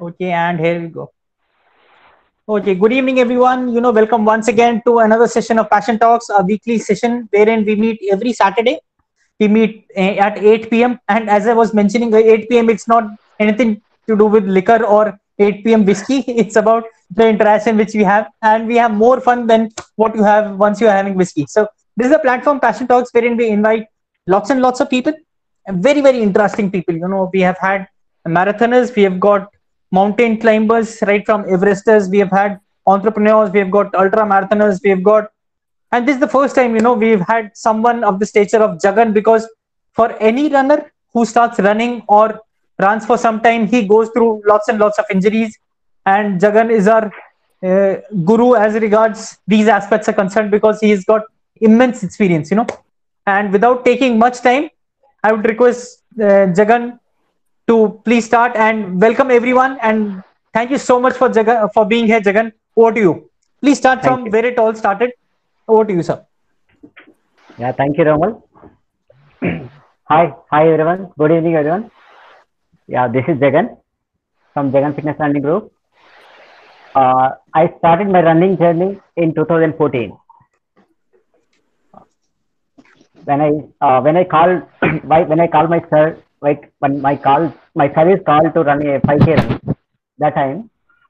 Okay, and here we go. Okay, good evening, everyone. You know, welcome once again to another session of Passion Talks, a weekly session wherein we meet every Saturday. We meet uh, at 8 p.m. And as I was mentioning, uh, 8 p.m. It's not anything to do with liquor or 8 p.m. whiskey. It's about the interaction which we have, and we have more fun than what you have once you are having whiskey. So this is a platform, Passion Talks, wherein we invite lots and lots of people, very very interesting people. You know, we have had marathoners, we have got mountain climbers right from Everesters, we have had entrepreneurs, we have got ultra marathoners, we have got, and this is the first time you know we've had someone of the stature of Jagan because for any runner who starts running or runs for some time, he goes through lots and lots of injuries. And Jagan is our uh, guru as regards these aspects are concerned because he's got immense experience, you know. And without taking much time, I would request uh, Jagan to please start and welcome everyone. And thank you so much for Jagan for being here, Jagan. Over to you. Please start Thank from you. where it all started. Over to you, sir. Yeah, thank you, Ramal. hi, hi everyone. Good evening, everyone. Yeah, this is Jagan from Jagan Fitness Running Group. Uh, I started my running journey in 2014. When I uh, when I called when I called my sir like when my call my service called to run a 5k run that time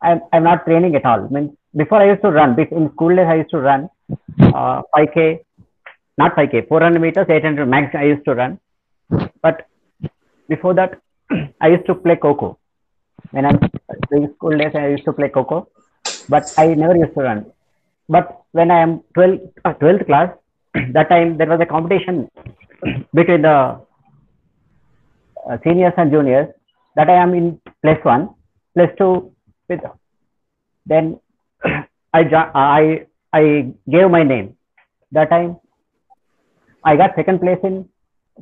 I'm, I'm not training at all. I mean, before I used to run in school days I used to run uh, 5k not 5k 400 meters 800 max i used to run. But before that i used to play kho kho when i'm in school days i used to play kho kho but i never used to run. But when i am 12 uh, 12th class that time there was a competition between the uh, seniors and juniors that i am in plus one plus two with then i i i gave my name that time I got second place in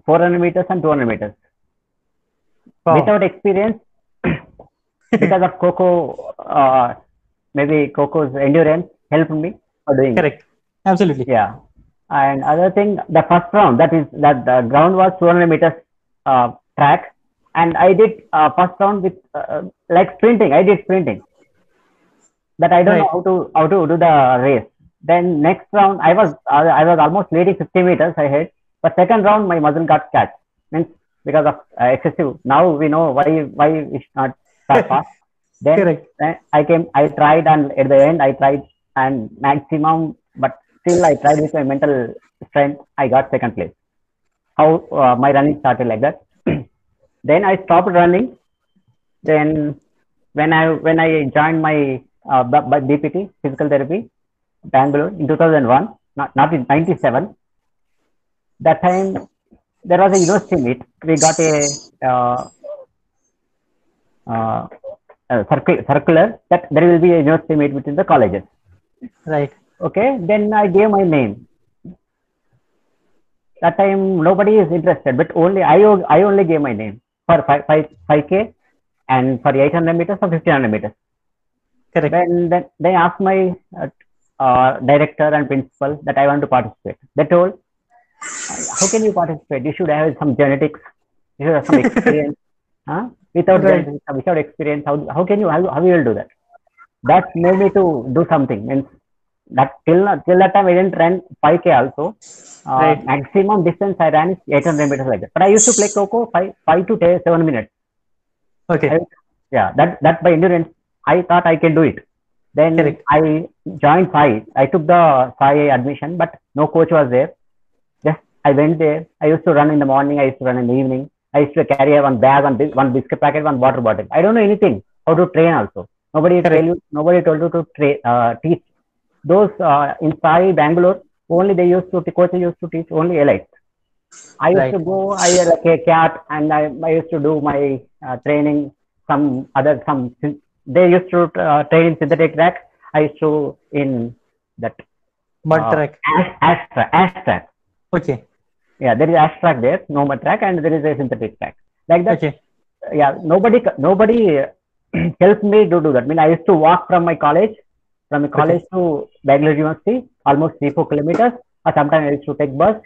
400 meters and 200 meters Wow. without experience because of Kho Kho. Uh, maybe Kho Kho's endurance helped me for doing it. Correct. Absolutely. Yeah, and other thing, the first round that is that the ground was 200 meters uh, track, and I did uh, first round with uh, like sprinting. I did sprinting. That I don't know how to how to do the race. Then next round, I was I I was almost leading 50 meters ahead, but second round my muscle got catch means because of uh, excessive. Now we know why why should not start fast. Then Correct. then I came, I tried, and at the end, I tried, and maximum, but still, I tried with my mental strength. I got second place. How uh, my running started like that. Then I stopped running. Then when I when I joined my uh, B- B- BPT physical therapy, Bangalore in 2001, not not in 97. That time there was a university meet. We got a uh, uh, uh, circular that there will be a university meet between the colleges. Right. Okay, then I gave my name. That time nobody is interested, but only i, I only gave my name for 5, 5, 5k and for 800 meters or 1500 meters. Correct. Then, then they asked my uh, uh, director and principal that I want to participate. They told, how can you participate? You should have some genetics. You should have some experience. huh? Without Right. genetics, without experience, how, how can you how, how you will do that? That made me to do something. Means that till till that time I didn't run 5k also. Uh, Right. Maximum distance I ran is 800 meters like that. But I used to play kho kho five five to 10, seven minutes Okay. I- yeah that that by endurance i thought i can do it then Correct. i joined sai i took the sai admission but no coach was there just i went there i used to run in the morning i used to run in the evening i used to carry one bag one, one biscuit packet one water bottle i don't know anything how to train also nobody Correct. tell you nobody told you to tra- uh, teach those uh, in sai bangalore only they used to the coaches used to teach only elites I used Right. to go, I had like a cat, and I, I used to do my uh, training. Some other some they used to uh, train in synthetic track. I used to in that Mud uh, track. ash. Ash track. Okay. Yeah, there is ash track there, no mud track, and there is a synthetic track. Like that. Okay. Yeah, nobody nobody helped me to do that. I mean, I used to walk from my college, from my college to Bangalore University, almost three four kilometers. Or sometimes I used to take bus.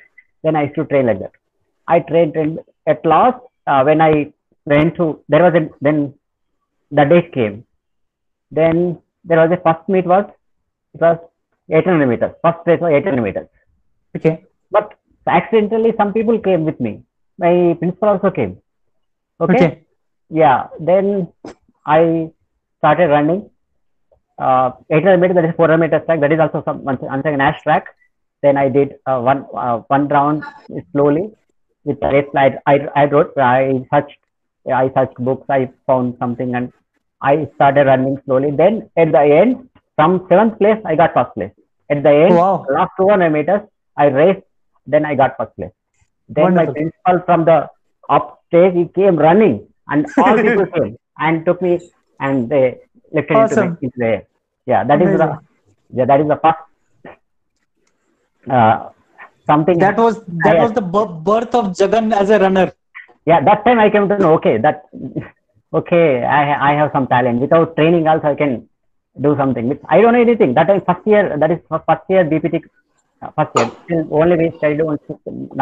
Then I used to train like that. I trained, trained at last uh, when I went to there was a then the date came. Then there was a first meet was it was 800 meters. First race was 800 meters. Okay. But accidentally, some people came with me. My principal also came. Okay. Okay. Yeah. Then I started running. Uh, 800 meters, that is 400 meters track. That is also some once once again Nash track. Then I did uh, one uh, one round slowly with the race slide. I I wrote. I searched. I searched books. I found something and I started running slowly. Then at the end, from seventh place, I got first place. At the end, Wow. last 200 meters, I raced. Then I got first place. Then Wonderful. my principal from the upstairs, he came running, and all people came and took me and they lifted Awesome. into, the, into the air. Yeah, that is the Amazing. yeah, that is the first uh, something That was that I- was the bir- birth of Jagan as a runner. yeah that time i came to know okay that okay i i have some talent without training also i can do something i don't know anything that time first year that is first year bpt uh, first year still only we studied on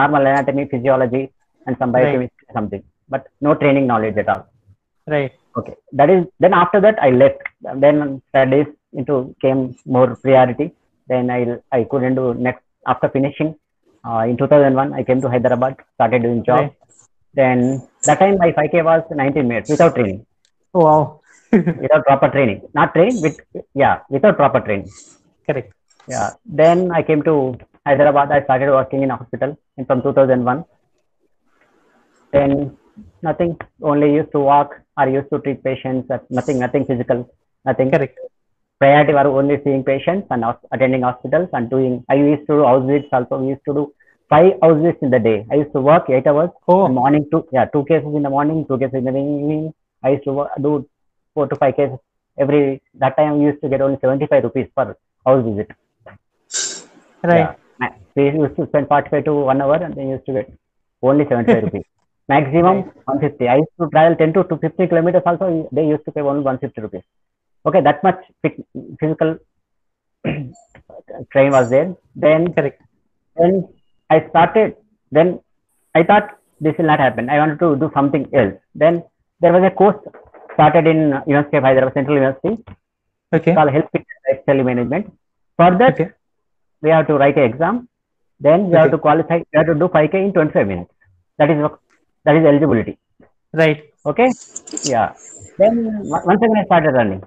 normal anatomy physiology and some Right. biochemistry something but no training knowledge at all Right. okay that is then after that i left then studies into came more priority. Then i i couldn't do next after finishing uh, in 2001 i came to hyderabad started doing job. Right. then that time my 5k was 19 minutes without training. Oh, wow. without proper training. Not training with yeah without proper training. Correct. yeah. Then i came to hyderabad. I started working in a hospital in from 2001 then nothing only used to walk or used to treat patients nothing nothing physical nothing. Correct. Priority were only seeing patients and attending hospitals and doing i used to do house visits also. We used to do five house visits in the day. I used to work eight hours Oh, morning two yeah two cases in the morning two cases in the evening. I used to wo- do four to five cases every that time we used to get only 75 rupees per house visit right. yeah. We used to spend 45 to one hour and then used to get only 75 rupees. Maximum 150 i used to travel 10 to, to 50 kilometers also. They used to pay only 150 rupees okay that much physical train was there then Correct. then I started, then I thought this will not happen. I wanted to do something else. Then there was a course started in University of Hyderabad, Central University, Okay. called Health Fitness Lifestyle Management. For that, Okay. we have to write an exam. Then we have to qualify, we have to do 5K in 25 minutes. That is what- that is eligibility. Right. Okay. Yeah. Then once again I started running.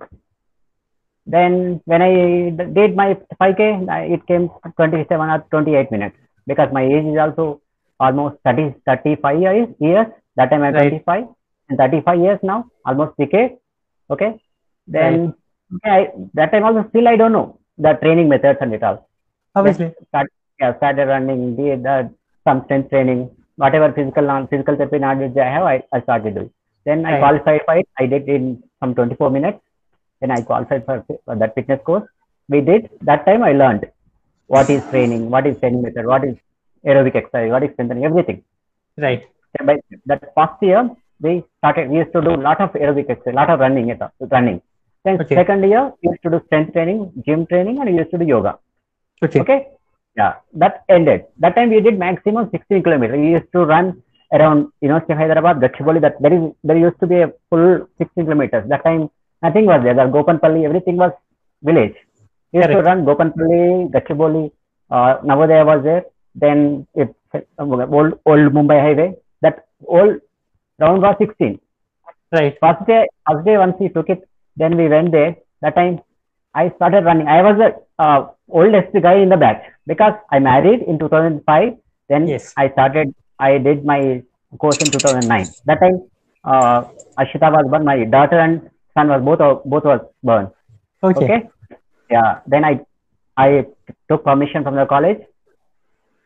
Then when I did my 5K, it came 27 or 28 minutes because my age is also almost 30, 35 years. years. That time I'm Right. 25 and 35 years now, almost decade. Okay. Then okay, I, that time also still I don't know the training methods and it all. Obviously. Start, yeah, started running, did uh, some strength training, whatever physical non physical therapy knowledge I have, I, I started doing. Then I Right. qualified for it. I did in some 24 minutes. Then I qualified for, for that fitness course. We did. That time I learned what is training, what is training method, what is aerobic exercise, what is strengthening, everything. Right. Then by that first year, we started, we used to do a lot of aerobic exercise, lot of running, running. Then Okay. second year, we used to do strength training, gym training, and we used to do yoga. Okay. Okay. Yeah, that ended. That time we did maximum 16 kilometers. We used to run around University of Hyderabad, Gachibowli. That there is there used to be a full 16 kilometers. That time nothing was there. Gopanpalli, everything was village. We used to run Gopanpalli, Gachibowli, uh, Navodaya was there. Then it old old Mumbai highway. That old round was 16. Right. First day, first day once we took it, then we went there. That time I started running. I was the uh, oldest guy in the batch because I married in 2005. Then Yes. I started. I did my course in 2009. That time, uh, Ashita was born. My daughter and son was both of, both was born. Okay. Okay. Yeah. Then I I took permission from the college.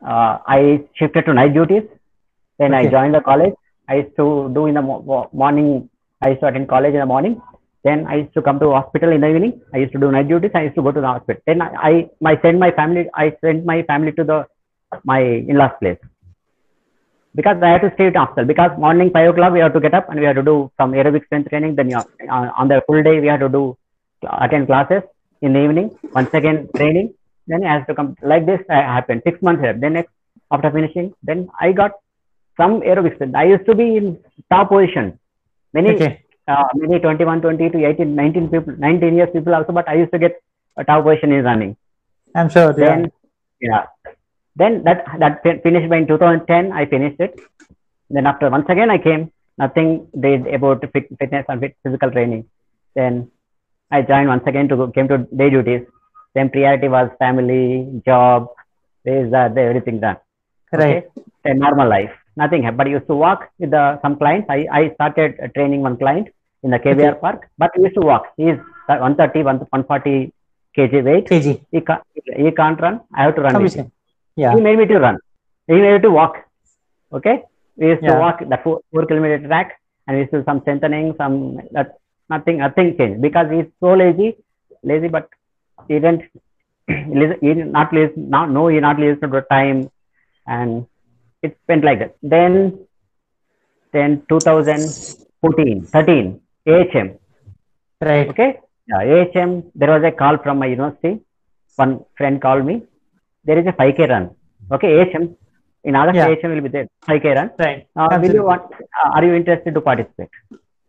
Uh, I shifted to night duties. Then I joined the college. I used to do in the mo- mo- morning. I used to attend college in the morning. Then I used to come to hospital in the evening. I used to do night duties. I used to go to the hospital. Then I, I my send my family. I sent my family to the my in-laws place because I had to stay hospital. Because morning five o'clock we have to get up and we have to do some aerobic strength training. Then you have, uh, on the full day we have to do attend classes in the evening. Once again training. Then I has to come like this. uh, happened six months here. Then next after finishing, then I got some aerobic strength. I used to be in top position. Many Okay. uh, maybe 21, 20 to 18, 19 people, 19 years people also, but I used to get a top position in running. I'm sure. Yeah. Yeah. Then that that finished by in 2010. I finished it. Then after once again I came. Nothing did about fit, fitness and fit, physical training. Then I joined once again to go, came to day duties. Then priority was family, job, this, that, everything done. Right. A normal life. Nothing happened. But I used to walk with the, some clients. I, I started uh, training one client in the KBR Okay. park, but used to walk. He is 130, 140 kg weight. KG. He can't, he can't run. I have to run. with him. Obviously. Yeah. He made me to run. He made me to walk. Okay. We used to walk the four, four kilometer track and we used to do some strengthening, some that nothing, nothing changed because he's so lazy, lazy, but he didn't, he not lazy, not, no, he not lazy to the time and it went like that. Then, then 2014, 13, AHM. Right. Okay. Yeah, AHM, there was a call from my university. One friend called me. There is a 5K run. Okay, AHM. In August, Yeah. AHM will be there. 5K run. Right. Uh, will you want, uh, are you interested to participate?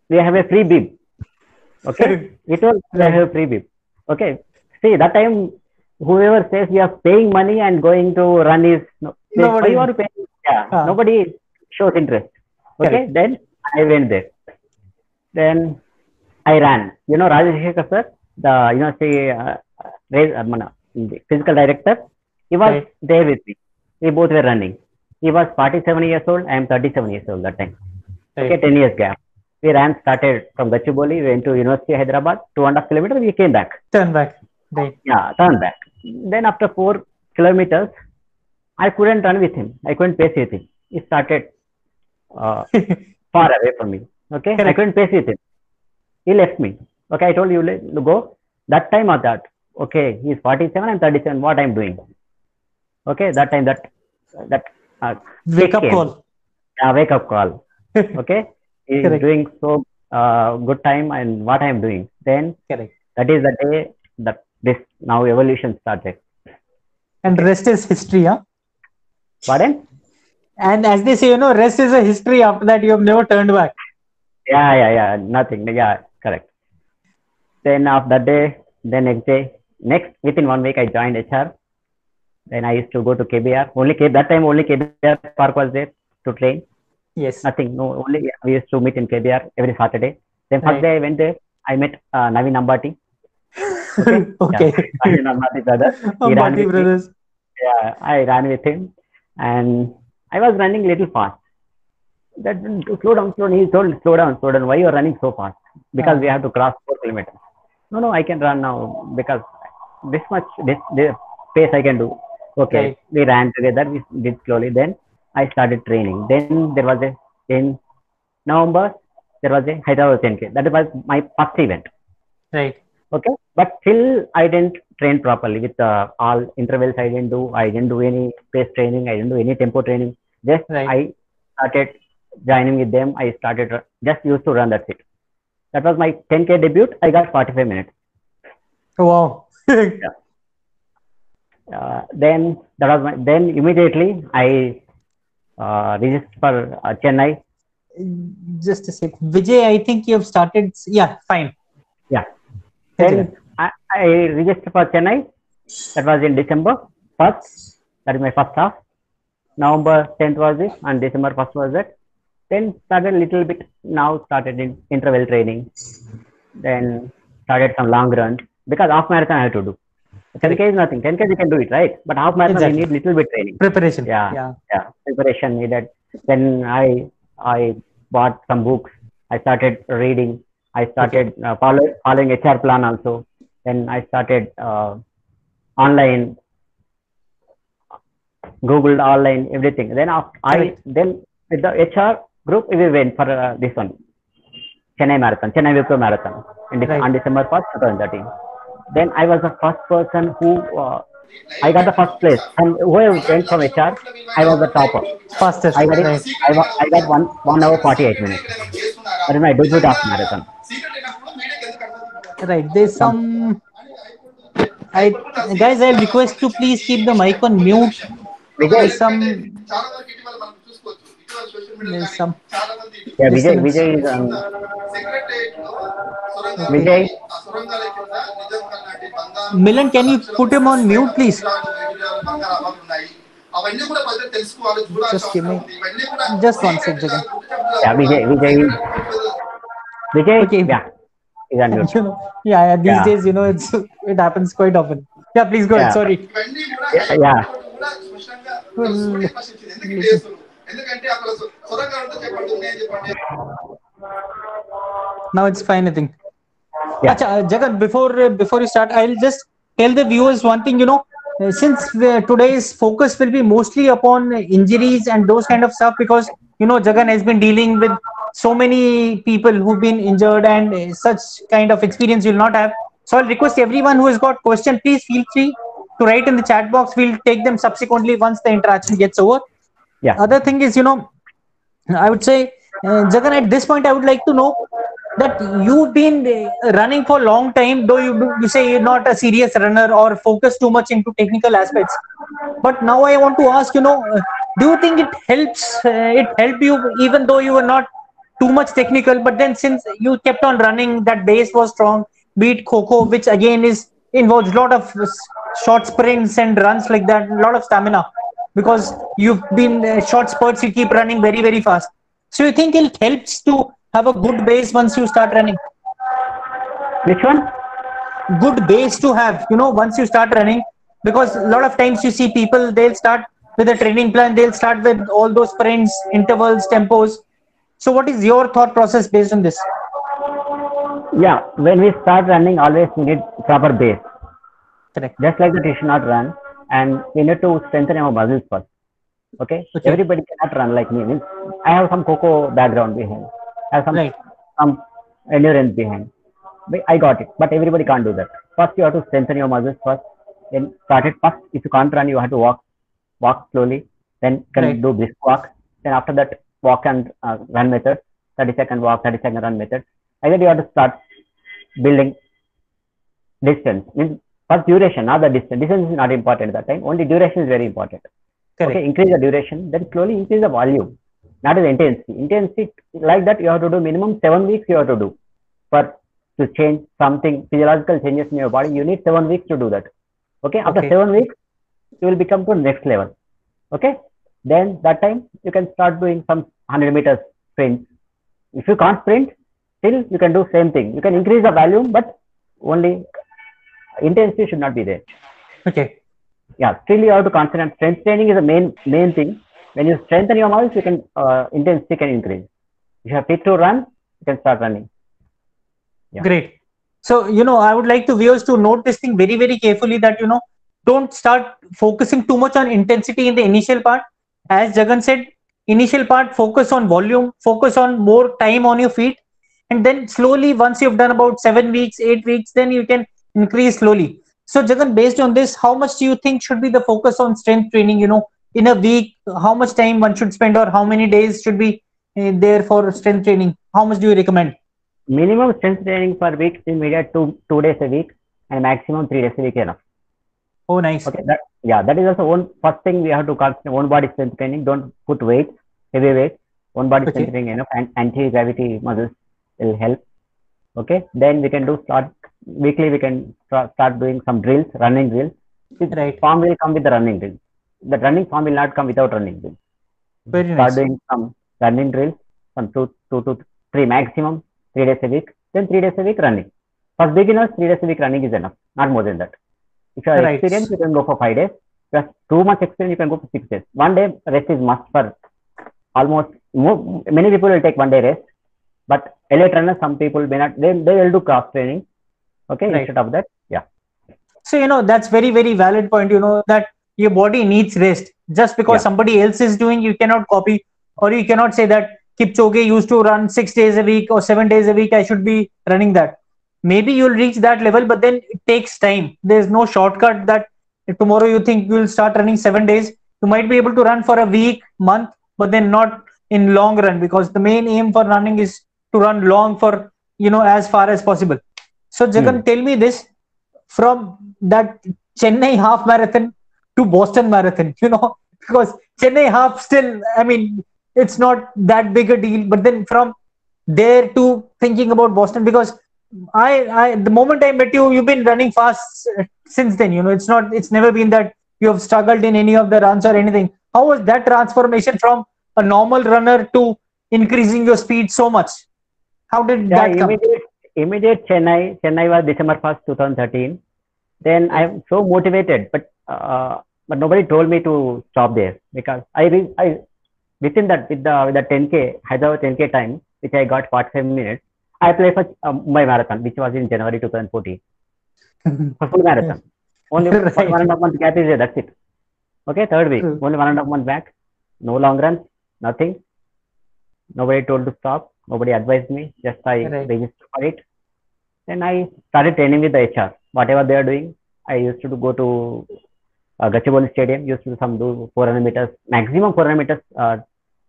We have a free bib. Okay. it we have a free bib. Okay. See, that time, whoever says we are paying money and going to run is, no, Nobody- you are paying? Yeah, Ah. nobody shows interest. Okay. Correct. Then I went there. Then I ran. You know Rajesh sir, the university uh, raise- uh, mana- physical director. He was Right. there with me. We both were running. He was 47 years old. I am 37 years old that time. Okay, 10 years gap. We ran, started from Gachibowli, we went to University of Hyderabad, two and a half kilometers, we came back. Turn back. Right. Yeah, turn back. Then after four kilometers, I couldn't run with him. I couldn't pace with him. He started uh, far away from me. Okay, I couldn't pace with him. He left me. Okay, I told you go. That time or that. Okay, he's 47 and 37. What I'm doing? Okay, that time that that uh, Wake up came. call. yeah, wake up call. Okay, he's Correct. doing so uh, good time and what I'm doing. Then Correct. that is the day that this now evolution started. And rest is history, huh? Pardon? And as they say, you know, rest is a history. After that, you have never turned back. Yeah, yeah, yeah. Nothing. Yeah, correct. Then after that day, then next day, next within one week, I joined HR. Then I used to go to KBR. Only K, that time only KBR park was there to train. Yes. Nothing. No, only yeah, we used to meet in KBR every Saturday. Then first Right. day I went there. I met uh, Naveen Ambati. okay. Yeah. Naveen Ambati brother. He Ambati brothers. yeah, I ran with him and I was running little fast. That slow down, slow down. He told slow down, slow down. Why you are running so fast? Because Ah. we have to cross four kilometers. No, no, I can run now because this much this, this pace I can do. Okay, Right. we ran together. We did slowly. Then I started training. Then there was a in November there was a Hyderabad 10K. That was my first event Right. okay but still i didn't train properly with uh, all intervals i didn't do i didn't do any pace training i didn't do any tempo training just Right. i started joining with them i started just used to run that's it that was my 10k debut i got 45 minutes Wow. uh, then that was my then immediately i uh, registered for uh, chennai. Just a sec. Vijay, I think you have started. Yeah, fine. yeah. Then I, I registered for chennai. That was in december first. That is my first half. November 10th was it and december 1st was it. Then started a little bit now started in interval training. Then started some long runs because half marathon i had to do 10k is nothing? 10k you can do it right? But half marathon Exactly. you need little bit training. Preparation. Yeah. Yeah. yeah. Preparation needed. Then i i bought some books. I started reading. I started uh, follow, following hr plan also. Then i started uh, online googled online everything. Then af- i then with the hr group we went for uh, this one. Chennai marathon chennai Wipro marathon. In Right. on december 1st 2013 then i was the first person who uh, I got the first place. And whoever went from HR, I was the topper. Fastest. I got it. I, wa- I got one one hour forty eight minutes. That is my debut of marathon. Right. There's some. I guys, I request to please keep the mic on mute. There's some There's some Yeah, Vijay, Distance. Vijay is um, Vijay. Milan, can you put him on mute, please? అవన్నీ కూడా ప్రజలు తెలుసుకోవాలి చూడాల్సిన Just give me- అవసరం ఉంది. ఇవన్నీ కూడా just one sec, Jagan. Yeah, Vijay, Vijay, Vijay. Okay. Yeah, he's on mute. you know, yeah, yeah, these Yeah. days, you know, it's it happens quite often. Yeah, please go ahead. Yeah. Sorry. ఇవన్నీ కూడా Yeah, yeah. కూడా స్పష్టంగా తెలుసుకొని ప్రశ్నించింది. ఎందుకు ఇట్లా చేస్తున్నారు? ఎందుకంటే అక్కడ సొ- సొరంగా ఉంటే చెప్పండి ఉన్నాయని చెప్పండి Now it's fine, I think. Yeah. Acha, uh, Jagan, before uh, before you start, I'll just tell the viewers one thing. You know, uh, since uh, today's focus will be mostly upon uh, injuries and those kind of stuff, because you know Jagan has been dealing with so many people who've been injured and uh, such kind of experience you'll not have. So I'll request everyone who has got question, please feel free to write in the chat box. We'll take them subsequently once the interaction gets over. Yeah. Other thing is, you know, I would say, uh, Jagan, at this point, I would like to know that you've been uh, running for a long time, though you you say you're not a serious runner or focus too much into technical aspects. But now I want to ask, you know, uh, do you think it helps? Uh, it helped you even though you were not too much technical, but then since you kept on running, that base was strong. Beat Kho Kho, which again is involves a lot of short sprints and runs like that, a lot of stamina because you've been uh, short spurts, you keep running very, very fast. So you think it helps to have a good base once you start running? Which one? Good base to have, you know, once you start running, because a lot of times you see people, they'll start with a training plan, they'll start with all those sprints, intervals, tempos. So what is your thought process based on this? Yeah, when we start running, always we need proper base. Correct. Just like that, we should not run, and we need to strengthen our muscles first. Okay? Okay. Everybody cannot run like me. Means I have some kho kho background behind. I have some Right. some endurance behind. I got it, but everybody can't do that. First, you have to strengthen your muscles first. Then start it first. If you can't run, you have to walk, walk slowly. Then can Right. do brisk walk. Then after that, walk and uh, run method. 30 second walk, 30 second run method. Then you have to start building distance. Means first duration, not the distance. Distance is not important at that time. Only duration is very important. Correct. Okay, increase the duration, then slowly increase the volume, not the intensity. Intensity like that you have to do minimum seven weeks you have to do for to change something physiological changes in your body. You need seven weeks to do that. Okay, after Okay. seven weeks, you will become to next level. Okay, then that time you can start doing some hundred meters sprint. If you can't sprint, still you can do same thing. You can increase the volume, but only intensity should not be there Okay. yeah, still you have to concentrate. Strength training is the main main thing. When you strengthen your muscles, you can uh, intensity can increase. If you have fit to run, you can start running. Yeah. Great. So, you know, I would like to viewers to note this thing very, very carefully that, you know, don't start focusing too much on intensity in the initial part. As Jagan said, initial part, focus on volume, focus on more time on your feet. And then slowly, once you've done about seven weeks, eight weeks, then you can increase slowly. So, Jagan, based on this, how much do you think should be the focus on strength training? You know, in a week, how much time one should spend, or how many days should be uh, there for strength training? How much do you recommend? Minimum strength training per week is mediate two two days a week, and maximum three days a week enough. Oh, nice. Okay, that yeah, that is also one first thing we have to concentrate. One body strength training. Don't put weight, heavy weight. One body Okay. strength training enough, and anti gravity muscles will help. Okay, then we can do start weekly. We can start, doing some drills, running drills. It- Right. Form will come with the running drill. The running form will not come without running drill. Very Start nice. doing some running drills, some two, two to three maximum, three days a week. Then three days a week running. For beginners, three days a week running is enough, not more than that. If you are Right. experienced, you can go for five days. If you have too much experience, you can go for six days. One day rest is must for almost mo- many people will take one day rest, but elite runners, some people may not. They they will do cross training. Okay, Right. instead of that, yeah. So, you know, that's very, very valid point, you know, that your body needs rest. Just because Yeah. somebody else is doing, you cannot copy, or you cannot say that Kipchoge used to run six days a week or seven days a week. I should be running that. Maybe you'll reach that level, but then it takes time. There's no shortcut that tomorrow you think you'll start running seven days. You might be able to run for a week, month, but then not in long run because the main aim for running is to run long for, you know, as far as possible. So, Jagan, hmm. tell me this from that Chennai half marathon to Boston marathon, you know, because Chennai half still, I mean, it's not that big a deal. But then from there to thinking about Boston, because I, I the moment I met you, you've been running fast since then. You know, it's not, it's never been that you have struggled in any of the runs or anything. How was that transformation from a normal runner to increasing your speed so much? How did Yeah, that come? immediate, immediate Chennai. Chennai was December 1st, 2013. Then I'm so motivated, but uh, but nobody told me to stop there because I re- I within that with the with the 10k Hyderabad 10k time, which I got 45 minutes. I applied for uh, Mumbai Marathon, which was in January 2014, for full marathon. Only one, Right. one and a half month gap is there. That's it. Okay, third week, True. only one and a half month back. No long runs, nothing. Nobody told to stop. Nobody advised me. Just I Right. registered for it. Then I started training with the HR. Whatever they are doing, I used to go to uh, Gachibowli Stadium. Used to do some do 400 meters, maximum 400 meters uh,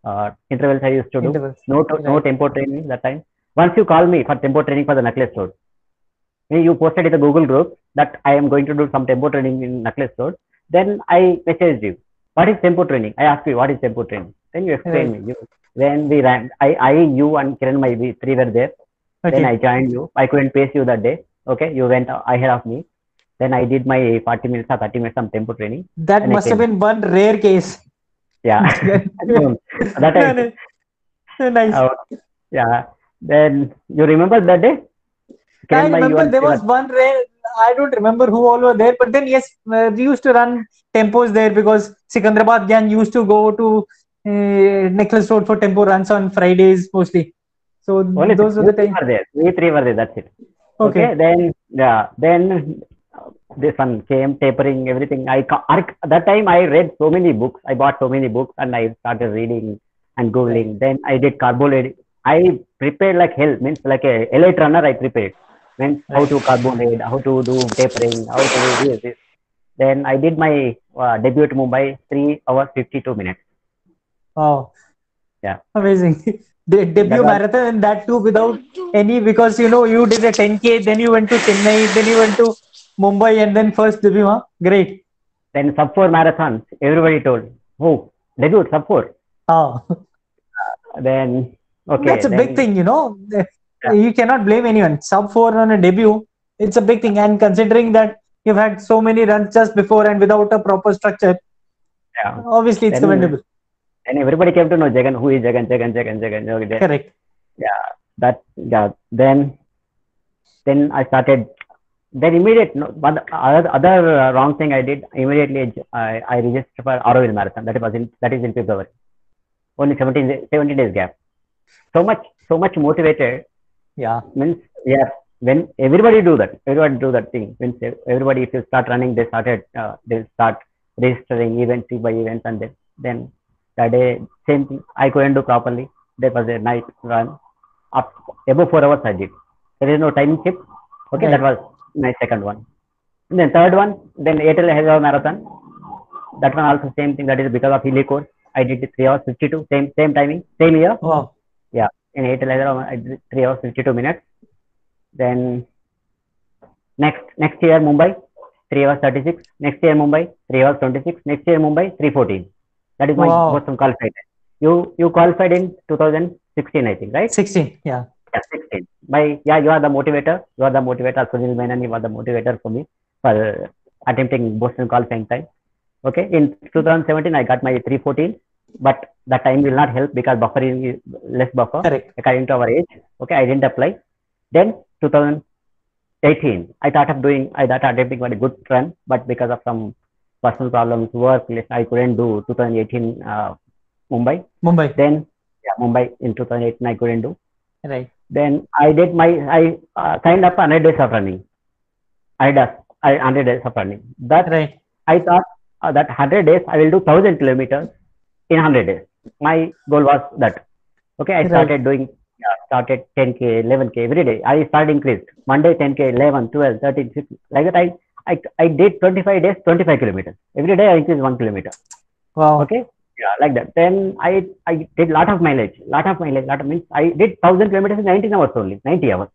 uh, intervals. I used to do. Intervals. No, to, no tempo training that time. Once you call me for tempo training for the necklace road, you posted in the Google group that I am going to do some tempo training in necklace road. Then I messaged you. What is tempo training? I asked you what is tempo training. Then you explained me. You, when we ran, I, I, you and Kiran, my we three were there. Okay. Then I joined you. I couldn't pace you that day. Okay, you went ahead of me. Then I did my 40 minutes or 30 minutes of tempo training. that must have been one rare case. Yeah. that I, nice. uh, yeah. Then you remember that day? I Kiran, my, remember there was one rare. I don't remember who all were there, but then yes, uh, we used to run tempos there because Secunderabad Gyan used to go to uh, Necklace Road for tempo runs on Fridays mostly. So Only those are the three times. were there. We three were there. That's it. Okay. Okay. Then yeah. Then uh, this one came tapering everything. I that time I read so many books. I bought so many books and I started reading and googling. Then I did carbonated. I prepared like hell. Means like a elite runner. I prepared. Means how to carbonate, how to do tapering, how to do this. this. Then I did my uh, debut at Mumbai, three hours fifty two minutes. Oh. Yeah. Amazing. De- debut marathon and that too without any because you know you did a 10k, then you went to Chennai, then you went to Mumbai, and then first debut. Huh? Great. Then sub four marathons. Everybody told, oh, debut sub four. Oh. Then okay. That's a then, big thing, you know. Yeah. You cannot blame anyone. Sub four on a debut, it's a big thing. And considering that you've had so many runs just before and without a proper structure, Yeah. obviously it's Then- commendable. And everybody came to know Jagan, who is Jagan, Jagan, Jagan, Jagan. Jagan. Correct. Yeah, that yeah. Then then I started. Then immediate. No, but other, other uh, wrong thing I did immediately. I, I registered for Auroville Marathon. That was in that is in February. Only 17, day- 17 days gap. So much so much motivated Yeah. means yeah. When everybody do that, everybody do that thing. Means everybody if you start running, they started uh, they start registering event by event and then then that day same thing I couldn't do properly. There was a night run up above four hours I did. There is no time chip. Okay, right. that was my second one. And then third one, then Airtel Hyderabad Marathon. That one also same thing. That is because of hilly course. I did three hours fifty two. Same same timing, same year. Wow. In Airtel I did three hours fifty two minutes. Then next next year Mumbai, three hours thirty six. Next year Mumbai, three hours twenty six. Next year Mumbai, three fourteen. That is my Wow. Boston qualified. You you qualified in two thousand sixteen, I think, right? 16. Yeah. Yeah, 16. My, yeah, you are the motivator. You are the motivator. Sunil Menon, you are the motivator for me for attempting Boston qualifying time. Okay. In 2017, I got my 314, but that time will not help because buffering is less buffer Correct. according to our age. Okay. I didn't apply. Then 2018, I thought of doing, I thought attempting a good run, but because of some personal problems, work, list I couldn't do 2018 uh, Mumbai. Mumbai. Then, yeah, Mumbai in 2018, I couldn't do Right. then I did my I uh, signed up 100 days of running. I does I 100 days of running. That Right. I thought uh, that 100 days I will do 1000 kilometers in 100 days. My goal was that. Okay, I Right. started doing uh, started 10k, 11k every day. I started increased. Monday 10k, 11, 12, 13, 15. Like that I I I did 25 days, 25 kilometers. Every day I increased one kilometer. Wow. Okay. Yeah, like that. Then I I did lot of mileage, lot of mileage, lot of means I did thousand kilometers in 19 hours only, 90 hours.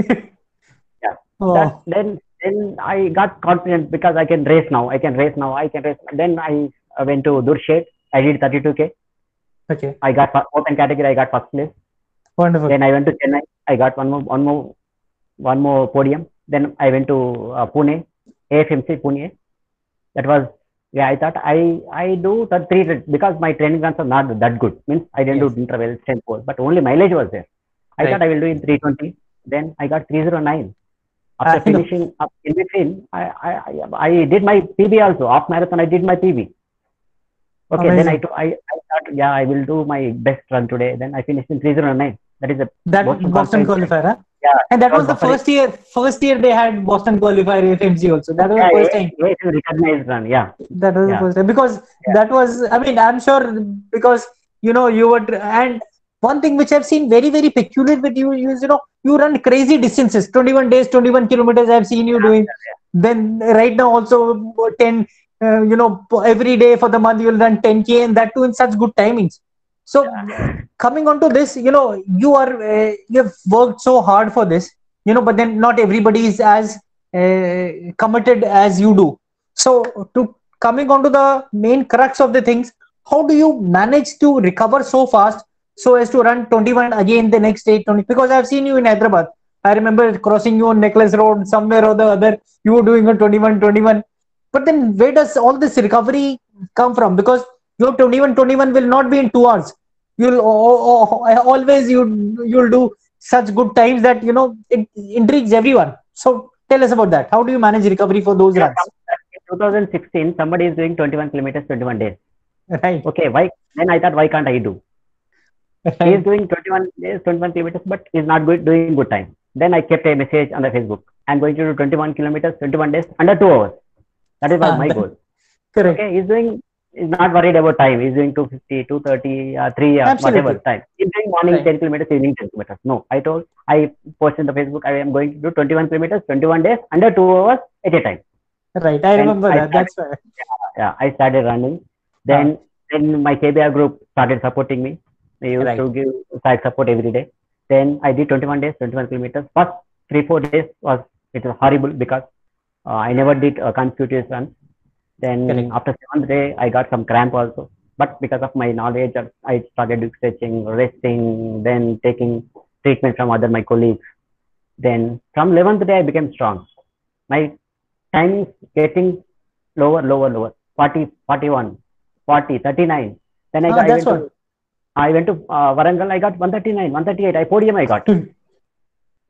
yeah. Oh, That, then then I got confident because I can race now. I can race now. I can race. Then I went to Durshet. I did 32k. Okay. I got open category. I got first place. Wonderful. Then I went to Chennai. I got one more, one more, one more podium. Then I went to uh, Pune, AFMC Pune. That was yeah. I thought I I do the three because my training runs are not that good. Means I didn't Yes. do interval strength force, but only mileage was there. I Right. thought I will do in 320. Then I got 309. I After know. finishing no. up in between, I, I I I did my PB also. Off marathon, I did my PB. Okay, then I, Amazing. I I thought yeah I will do my best run today. Then I finished in 309. That is a That Boston Boston, qualifier. qualifier, huh? Yeah. And that was the first year. First year they had Boston qualifier AFMC also. That was yeah, the first time. yeah, recognized run. Yeah, That was the first time because Yeah. that was. I mean, I'm sure because you know you were and one thing which I've seen very very peculiar with you is you know you run crazy distances. 21 days, 21 kilometers. I've seen you doing. Then right now also 10. Uh, you know every day for the month you'll run 10k and that too in such good timings. So coming on to this, you know, you are uh, you've worked so hard for this, you know, but then not everybody is as uh, committed as you do. So to coming on to the main crux of the things, how do you manage to recover so fast so as to run 21 again the next day 20? Because I've seen you in Hyderabad. I remember crossing you on Necklace Road somewhere or the other. You were doing a 21 21. But then where does all this recovery come from? Because your 21 21 will not be in two hours you'll o- o- o- always you you'll do such good times that you know it intrigues everyone so tell us about that how do you manage recovery for those runs in 2016, somebody is doing 21 kilometers, 21 days. right Okay, why? Then I thought, why can't I do? He is doing 21 days, 21 kilometers, but he's not good, doing good time. Then I kept a message on the Facebook. I'm going to do 21 kilometers, 21 days under two hours. That is Ah, my goal. correct Okay, he's doing. He's not worried about time. He's doing 250, 230, uh, 3, uh, Absolutely. whatever time. He's doing morning Right. 10 kilometers, evening 10 kilometers. No, I told, I posted in the Facebook, I am going to do 21 kilometers, 21 days under two hours at a time. right i And remember I that that's right. yeah, I started running. Then, then my KBR group started supporting me. They used Right. to give side support every day. Then I did 21 days, 21 kilometers. First three, four days was it was horrible because uh, I never did a consecutive run. Then Correct. after seventh day, I got some cramp also. But because of my knowledge, I started doing stretching, resting, then taking treatment from other my colleagues. Then from 11th day, I became strong. My time is getting lower, lower, lower. 40, 41, 40, 39. Then I, Ah, got, I went to I went to uh, Warangal. I got 139, 138. I podium. I got.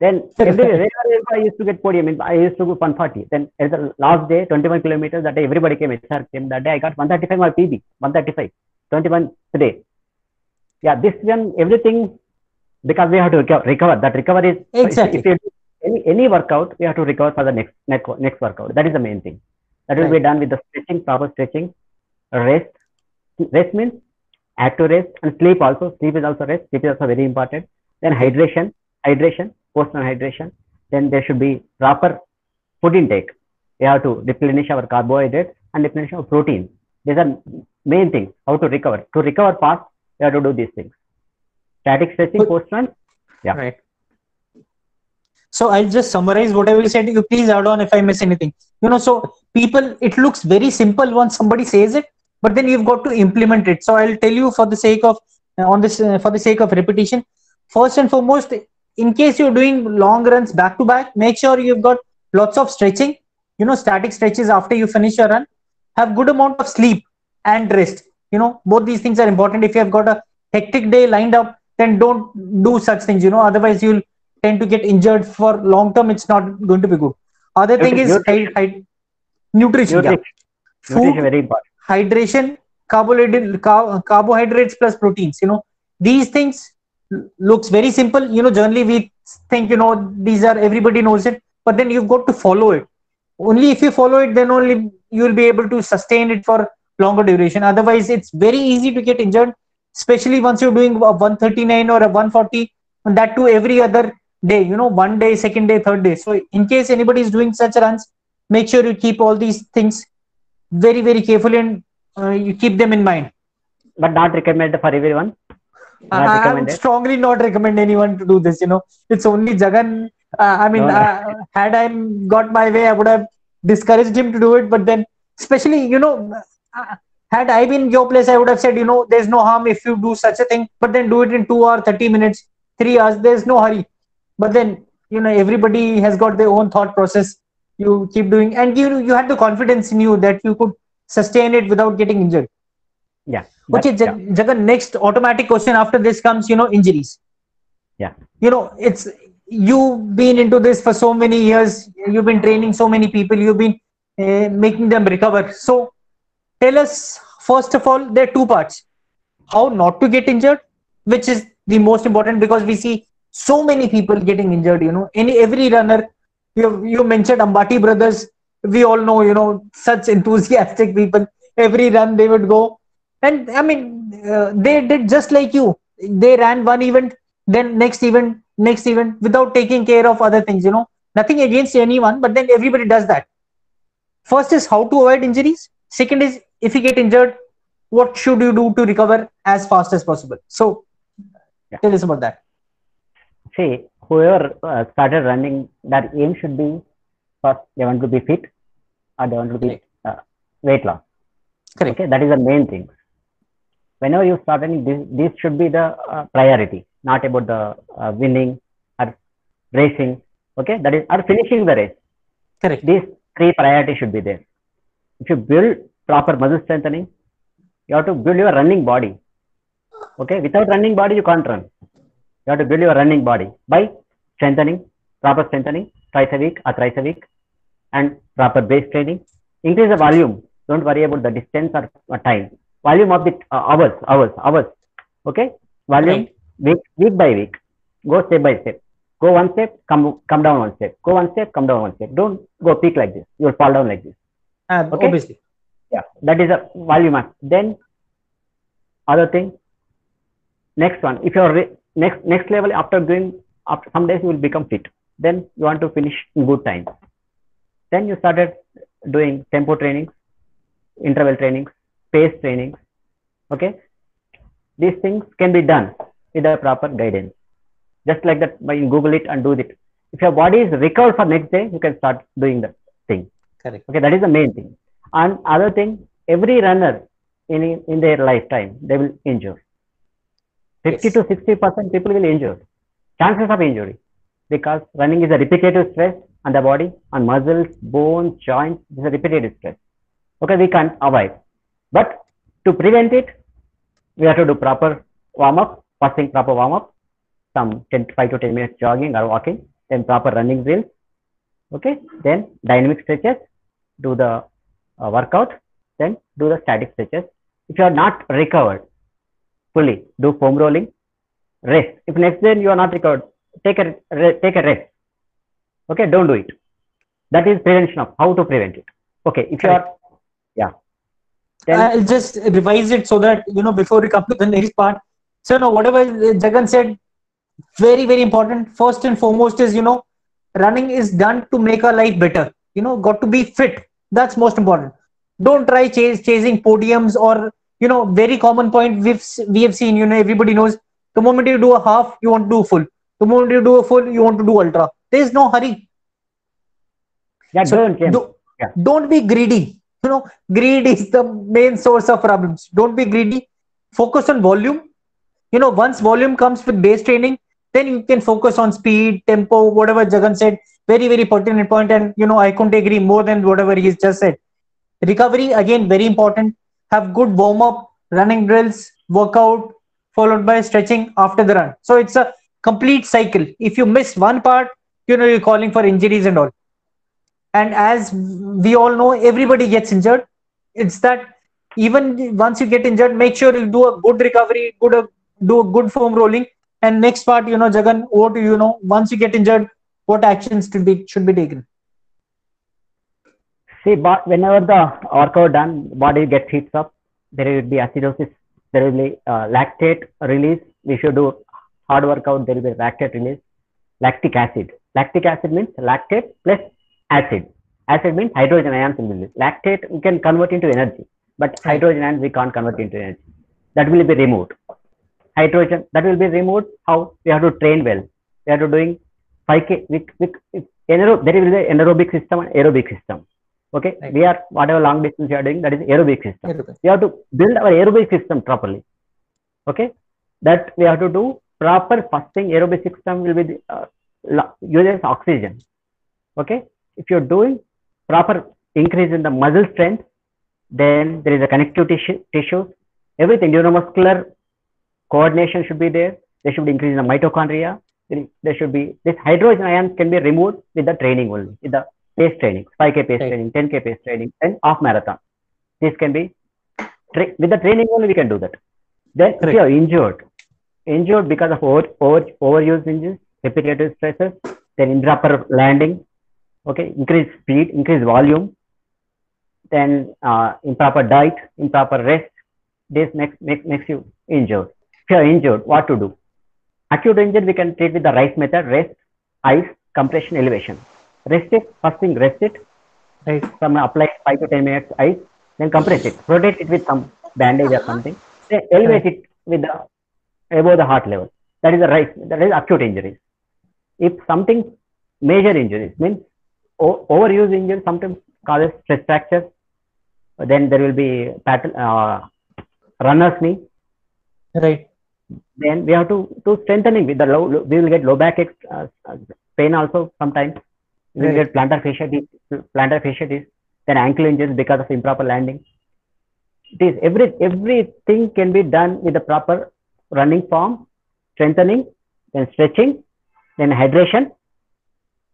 Then wherever I used to get podium. in- I used to go 140. Then at the last day, 21 kilometers. That day, everybody came. HR came. That day, I got 135 my PB. 135. 21 today. Yeah, this one everything because we have to recover. recover. That recovery is Exactly. If you do any any workout, we have to recover for the next next next workout. That is the main thing. That will be done with the stretching, proper stretching, rest. Rest means active rest and sleep also. Sleep is also rest. Sleep is also very important. Then hydration, hydration, post hydration. Then there should be proper food intake. We have to replenish our carbohydrates and replenish our protein. These are main things. How to recover. To recover fast, we have to do these things. Static stretching, But- post run. Yeah. right so i'll just summarize whatever you said you please add on if i miss anything you know so people it looks very simple once somebody says it but then you've got to implement it so i'll tell you for the sake of uh, on this uh, for the sake of repetition first and foremost in case you're doing long runs back to back make sure you've got lots of stretching you know static stretches after you finish your run have good amount of sleep and rest you know both these things are important if you have got a hectic day lined up then don't do such things you know otherwise you'll tend to get injured for long term it's not going to be good other thing is Nutrition. hy- hy- nutrition, yeah. Nutrition. food very important. hydration carbohydrate carbohydrates plus proteins you know these things looks very simple. You know generally we think you know these are everybody knows it but then you've got to follow it. Only if you follow it then only you will be able to sustain it for longer duration. Otherwise it's very easy to get injured especially once you're doing a 139 or a 140 and that too every other day you know one day second day third day. So in case anybody is doing such runs make sure you keep all these things very very carefully and uh, you keep them in mind. But not recommended for everyone. I, I would strongly not recommend anyone to do this. You know, it's only Jagan. Uh, I mean, No, no. uh, had I got my way, I would have discouraged him to do it. But then, especially, you know, uh, Had I been your place, I would have said, you know, there's no harm if you do such a thing, but then do it in two or 30 minutes, three hours, there's no hurry. But then, you know, everybody has got their own thought process. You keep doing, and you you had the confidence in you that you could sustain it without getting injured. Yeah. Okay, Jag- Jagan, next automatic question after this comes, you know, injuries. Yeah. You know, it's you've been into this for so many years, you've been training so many people, you've been uh, making them recover. So, tell us, first of all, there are two parts how not to get injured, which is the most important because we see so many people getting injured, you know, any every runner. You, you mentioned Ambati brothers. We all know, you know, such enthusiastic people. Every run they would go and i mean uh, they did just like you. They ran one event then next event next event without taking care of other things you know. Nothing against anyone but then everybody does that. First is how to avoid injuries. Second is if you get injured what should you do to recover as fast as possible? So Yeah. tell us about that. See, whoever uh, started running, their aim should be first they want to be fit or they want to be uh, weight loss. correct. Okay, that is the main thing. Whenever you start running, this, this should be the uh, priority, not about the uh, winning or racing. Okay, that is or finishing the race. correct These three priorities should be there. If you build proper muscle strengthening, you have to build your running body. Okay, without running body, you can't run. You have to build your running body by strengthening, proper strengthening twice a week or thrice a week, and proper base training. Increase the volume. Don't worry about the distance or, or time. Volume of the uh, hours, hours, hours. Okay, volume Right. week, week by week. Go step by step. Go one step, come come down one step. Go one step, come down one step. Don't go peak like this. You will fall down like this. Uh, Okay. obviously Yeah, that is a volume. act. Then other thing. Next one, if you're next next level after doing after some days you will become fit. Then you want to finish in good time. Then you started doing tempo trainings, interval trainings, pace trainings. Okay, these things can be done with the proper guidance. Just like that, by Google it and do it. If your body is recovered for next day, you can start doing the thing. correct Okay, that is the main thing. And other thing, every runner in in their lifetime they will injure. Fifty Yes. to sixty percent people will injure. Chances of injury because running is a repetitive stress on the body, on muscles, bones, joints. This is a repetitive stress. Okay, we can't avoid. But to prevent it, we have to do proper warm up, first thing proper warm up, some 10 5 to 10 minutes jogging or walking, then proper running drills. Okay, then dynamic stretches, do the uh, workout, then do the static stretches. If you are not recovered fully, do foam rolling, rest. If next day you are not recovered, take a take a rest. Okay, don't do it. That is prevention of how to prevent it. Okay, if you are. Then I'll just revise it so that you know before we come to the next part. So no, whatever Jagan said, very very important. First and foremost is you know, running is done to make our life better. You know, got to be fit. That's most important. Don't try chase, chasing podiums or you know, very common point we've we have seen. You know, everybody knows the moment you do a half, you want to do a full. The moment you do a full, you want to do ultra. There is no hurry. yeah, So don't do- Yeah. don't be greedy. You know, greed is the main source of problems. Don't be greedy. Focus on volume. You know, once volume comes with base training, then you can focus on speed, tempo, whatever Jagan said. Very, very pertinent point, And, you know, I couldn't agree more than whatever he's just said. Recovery, again, very important. Have good warm up, running drills, workout, followed by stretching after the run. So it's a complete cycle. If you miss one part, you know, you're calling for injuries and all and as we all know everybody gets injured it's that even once you get injured make sure you do a good recovery good do a good foam rolling and next part you know jagan what do you know once you get injured what actions should be should be taken See, but whenever the workout done, body gets heats up, there will be acidosis, there will be uh, lactate release. We should do hard workout, there will be lactate release. Lactic acid. Lactic acid means lactate plus acid. Acid means hydrogen ions will be. Lactate we can convert into energy, but hydrogen ions we can't convert into energy. That will be removed. Hydrogen that will be removed. How we have to train well. We are to doing 5k. We, we, anaerob, there will be anaerobic system and aerobic system Okay, Right. we are whatever long distance you are doing, that is aerobic system. Aerobic. We have to build our aerobic system properly. Okay, that we have to do proper first thing. Aerobic system will be the, uh, uses oxygen. Okay, if you're doing proper increase in the muscle strength, then there is a connective tissue, tissues, everything neuromuscular coordination should be there. There should be increase in the mitochondria. There, should be this hydrogen ions can be removed with the training only, with the pace training, 5k pace Right. training, 10k pace training, and off marathon. This can be with the training only we can do that. Then if you are injured, injured because of over, over overuse injuries, repetitive stresses, then improper landing, okay, increase speed, increase volume, then uh, improper diet, improper rest, this makes, makes, makes you injured. If you are injured, what to do? Acute injury, we can treat with the RICE method, rest, ice, compression, elevation. Rest it, first thing, rest it, Right. some apply 5 to 10 minutes ice, then compress it, protect it with some bandage or something, then elevate it with the above the heart level. That is the RICE, that is acute injuries. If something major injuries means overuse injury sometimes causes stress fracture, then there will be pat- uh, runner's knee, Right. then we have to do strengthening with the low, low- we will get low back uh, uh, pain also sometimes. We will Right. get plantar fasciitis plantar fasciitis then ankle injuries because of improper landing. It is every everything can be done with the proper running form strengthening then stretching then hydration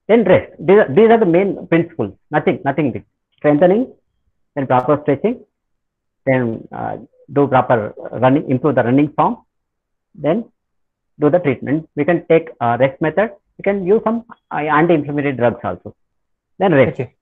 then rest these are, these are the main principles nothing nothing big. strengthening then proper stretching then uh, do proper running improve the running form then do the treatment. We can take uh, rest method. We can use some uh, anti-inflammatory drugs also. Then rest. Okay.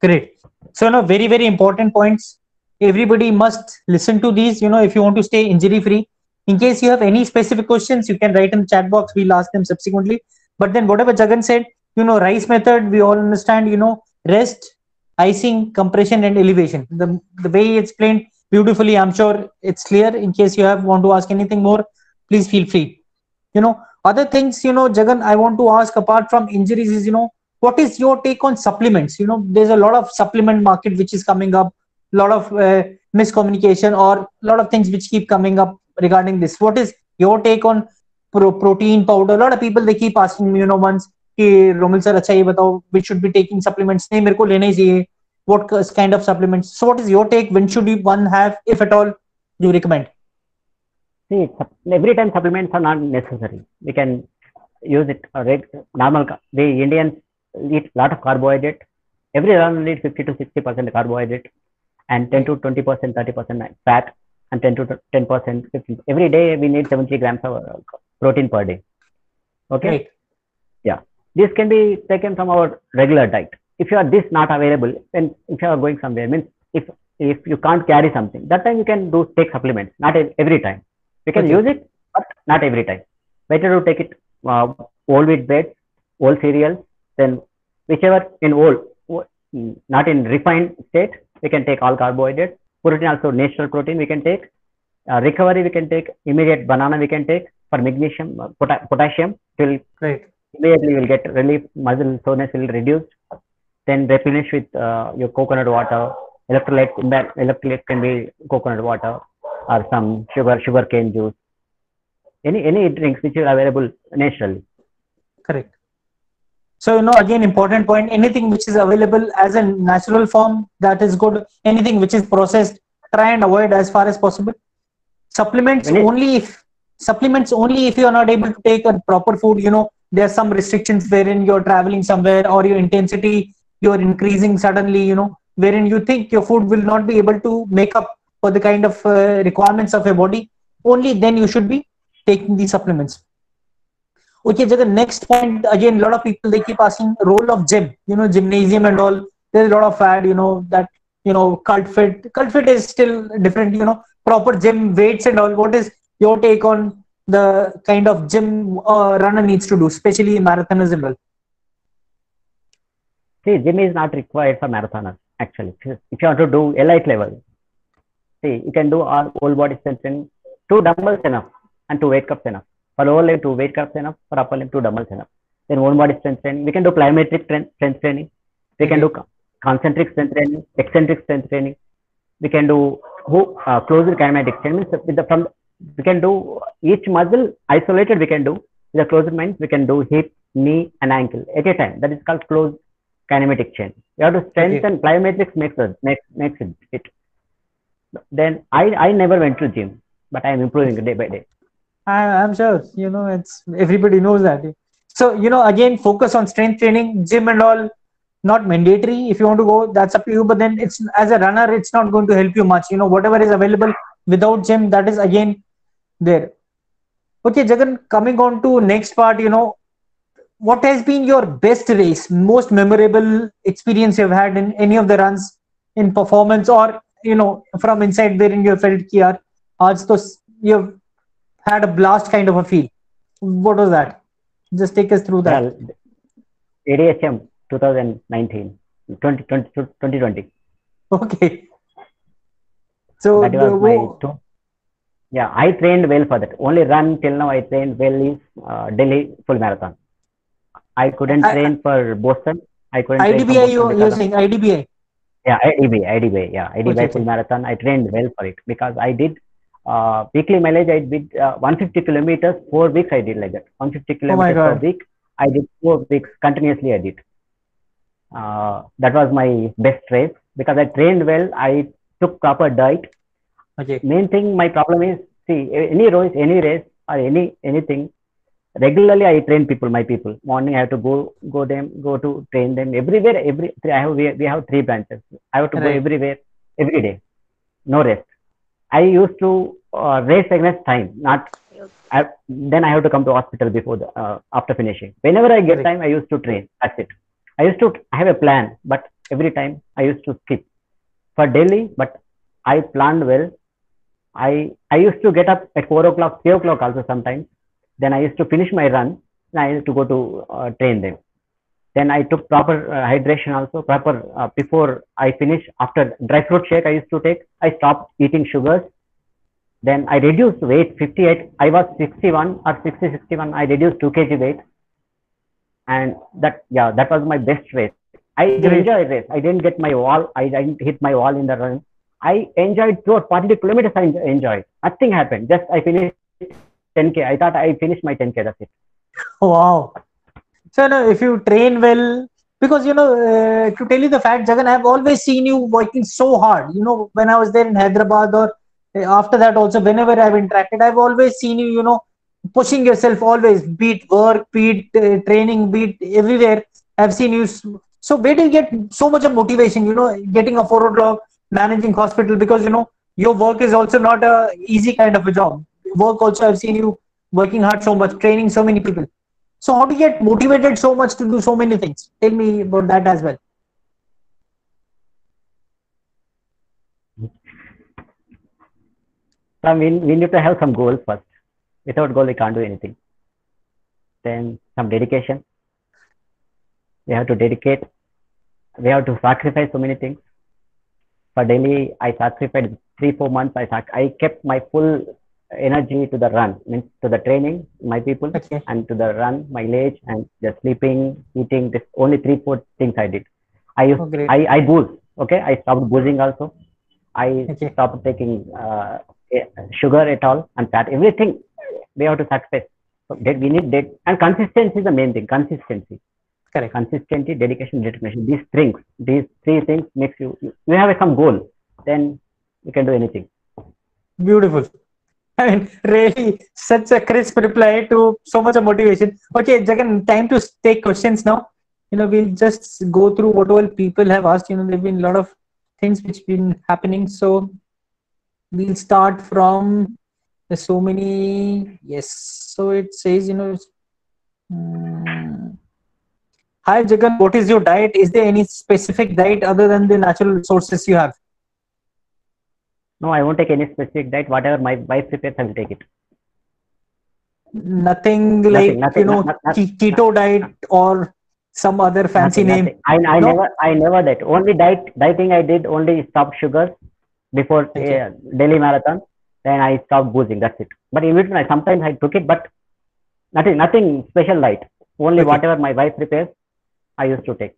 Great. So, no, very, very important points. Everybody must listen to these, you know, if you want to stay injury free. In case you have any specific questions, you can write in the chat box. We'll ask them subsequently. But then, whatever Jagan said, you know, rice method, we all understand, you know, rest, icing, compression, and elevation. The, the way he explained beautifully, I'm sure it's clear. In case you have want to ask anything more, please feel free. You know, other things, you know, Jagan, I want to ask apart from injuries is, you know, what is your take on supplements you know there's a lot of supplement market which is coming up a lot of uh, miscommunication or a lot of things which keep coming up regarding this what is your take on protein powder lot people देखी passing you know once कि Romil sir अच्छा ये बताओ we should be taking supplements नहीं मेरे को लेना ही चाहिए what kind of supplements so what is your take when should you one have if at all you recommend see every time supplements are not necessary we can use it normal we Indians eat lot of carbohydrate every run need 50 to 60 percent carbohydrate and 10 to 20 percent 30 percent fat and 10 to 10 percent every day we need 70 grams of protein per day. Okay. right this can be taken from our regular diet. If you are this not available, then if you are going somewhere, means if if you can't carry something, that time you can do take supplements. Not every time. You can Okay. use it, but not every time. Better to take it uh, whole wheat bread, whole cereals, then whichever in whole, mm, not in refined state. We can take all carbohydrates. Protein also natural protein we can take. Uh, recovery we can take. Immediate banana we can take for magnesium, uh, pota- potassium. It will right immediately you will get relief, muscle soreness will reduce. Then replenish with uh, your coconut water. Electrolyte, electrolyte can be coconut water or some sugar, sugar cane juice. Any any drinks which are available naturally. correct so you know again important point anything which is available as a natural form that is good anything which is processed try and avoid as far as possible supplements it- only if supplements only if you are not able to take a proper food you know there are some restrictions wherein you're traveling somewhere or your intensity you're increasing suddenly you know wherein you think your food will not be able to make up for the kind of uh, requirements of your body only then you should be taking these supplements. Okay the next point again a lot of people they keep asking role of gym you know gymnasium and all. There's a lot of fad you know that you know cult fit. Cult fit is still different you know proper gym weights and all. What is your take on the kind of gym uh, runner needs to do especially marathoners and all See, gym is not required for marathoners actually. If you want to do elite level, see, you can do all whole body strength training. Two dumbbells enough and two weight cups enough. For lower limb, two weight cups enough. For upper limb, two dumbbells enough. Then one body strength training. We can do plyometric strength, strength training. We can do concentric strength training, eccentric strength training. We can do who uh, closed kinematic training. Means with the from we can do each muscle isolated. We can do with the closed mind. We can do hip, knee, and ankle at a time. That is called closed kinematic chain. You have to strengthen plyometrics makes it makes makes it. it. Then I I never went to gym, but I am improving day by day. I, I'm sure you know it's everybody knows that. So you know again focus on strength training, gym and all. Not mandatory. If you want to go, that's up to you. But then it's as a runner, it's not going to help you much. You know whatever is available without gym, that is again there. Okay, Jagan. Coming on to next part. You know what has been your best race, most memorable experience you've had in any of the runs in performance or you know from inside wherein you felt ki yaar, aaj to you've had a blast kind of a feel. What was that? Just take us through that. Well, ADHM 2019, 2020, 2020. Okay. So that the- was my two. Yeah, I trained well for that. Only run till now I trained well is uh, Delhi full marathon. I couldn't I- train for Boston. I couldn't train IDBI, Boston you, you're saying IDBI. yeah, IDB, IDB, yeah, IDB Okay, full marathon. I trained well for it because I did uh, weekly mileage. I did uh, 150 kilometers, four weeks. I did like that. 150 kilometers per week. I did four weeks continuously. I did. Uh, that was my best race because I trained well. I took proper diet. Okay. Main thing, my problem is see any race, any race or any anything. Regularly, I train people, my people. Morning, I have to go, go them, go to train them everywhere. Every I have we, we have three branches. I have to go everywhere every day, no rest. I used to uh, race against time, not. I, then I have to come to hospital before the uh, after finishing. Whenever I get Correct. time, I used to train. That's it. I used to i have a plan, but every time I used to skip for Delhi. But I planned well. I I used to get up at four o'clock, three o'clock also sometimes. Then I used to finish my run. And I used to go to uh, train them. Then I took proper uh, hydration also, proper uh, before I finish. After dry fruit shake, I used to take. I stopped eating sugars. Then I reduced weight 58. I was 61 or 60, 61. I reduced 2 kg weight. And that, yeah, that was my best race. I enjoyed race. I didn't get my wall. I didn't hit my wall in the run. I enjoyed throughout 42 kilometers. I enjoyed. Nothing happened. Just I finished 10k. I thought I finished my 10k. That's it. Wow. So, no, if you train well, because you know, uh, to tell you the fact, Jagan, I've always seen you working so hard. You know, when I was there in Hyderabad or uh, after that, also, whenever I've interacted, I've always seen you, you know, pushing yourself always, beat work, beat uh, training, beat everywhere. I've seen you. So, where do you get so much of motivation? You know, getting a four o'clock, managing hospital, because you know, your work is also not a easy kind of a job. Work also, I've seen you working hard so much, training so many people. So how do you get motivated so much to do so many things? Tell me about that as well. So we, we need to have some goals first. Without goal, we can't do anything. Then some dedication. We have to dedicate. We have to sacrifice so many things. For daily, I sacrificed three, four months. I sac- I kept my full energy to the run, means to the training, my people, Okay. and to the run, mileage, and the sleeping, eating. This only three, four things I did. I used Oh. I I booze. Okay, I stopped boozing also. I Okay. stopped taking uh, eh, sugar at all and fat. Everything we have to sacrifice. So that we need that and consistency is the main thing. Consistency, Correct. consistency, dedication, determination. These things, these three things makes you. You have some goal, then you can do anything. Beautiful. I mean, really, such a crisp reply to so much of motivation. Okay, Jagan, time to take questions now. You know, we'll just go through what all people have asked. You know, there've been a lot of things which been happening. So we'll start from so many. Yes. So it says, you know, mm, Hi Jagan, what is your diet? Is there any specific diet other than the natural sources you have? No, I won't take any specific diet. Whatever my wife prepares, I will take it. Nothing like nothing, you know not- not- ke- keto diet or some other fancy Nothing, name. I, I No? never, I never that. Only diet, dieting I did only stop sugars before Okay. uh, Delhi marathon. Then I stopped boozing. That's it. But in between, I sometimes I took it, but nothing, nothing special diet. Only Okay. whatever my wife prepares, I used to take.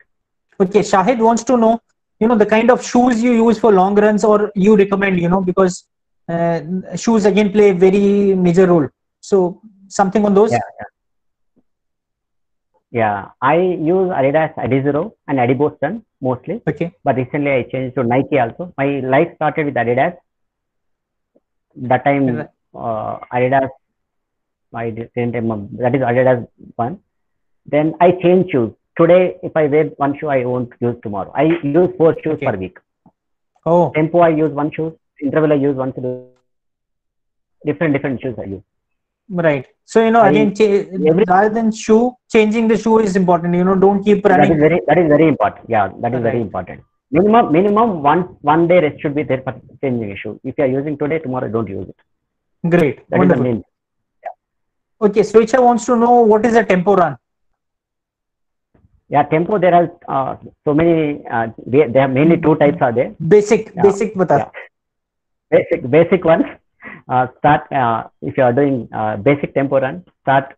Okay, Shahid wants to know you know the kind of shoes you use for long runs or you recommend you know because uh, shoes again play a very major role so something on those Yeah, yeah. Yeah, I use Adidas Adizero and Adiboston mostly, okay but recently I changed to Nike also. My life started with Adidas. That time, uh, Adidas, I didn't remember. That is Adidas one. Then I changed shoes. Today, if I wear one shoe, I won't use tomorrow. I use four shoes Okay. per week. oh Tempo, I use one shoe. Interval, I use one shoe. Different, different shoes I use. right so you know I- again cha- every- rather than shoe changing the shoe is important you know don't keep running is very, that is very important. Yeah, that is very important. Minimum, minimum one, one day rest should be there for changing a shoe. If you are using today, tomorrow don't use it. great That is the wonderful main. okay Switcha wants to know what is a tempo run Yeah, tempo. There are uh, so many. Uh, they, there are mainly two types are there. basic Yeah. basic bata Yeah. Basic, basic ones. Uh, start uh, if you are doing uh, basic tempo run. Start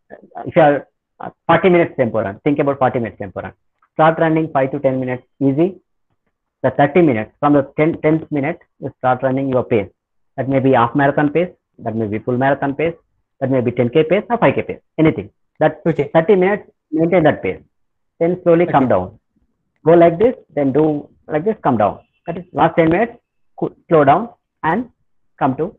if you are uh, 40 minutes tempo run. Think about 40 minutes tempo run. Start running five to 10 minutes easy. The 30 minutes from the 10, 10th minute, you start running your pace. That may be half marathon pace. That may be full marathon pace. That may be 10k pace or 5k pace. Anything. That okay 30 minutes, maintain that pace. Then slowly come down. Go like this, then do like this, come down. That is last 10 minutes, slow down and come to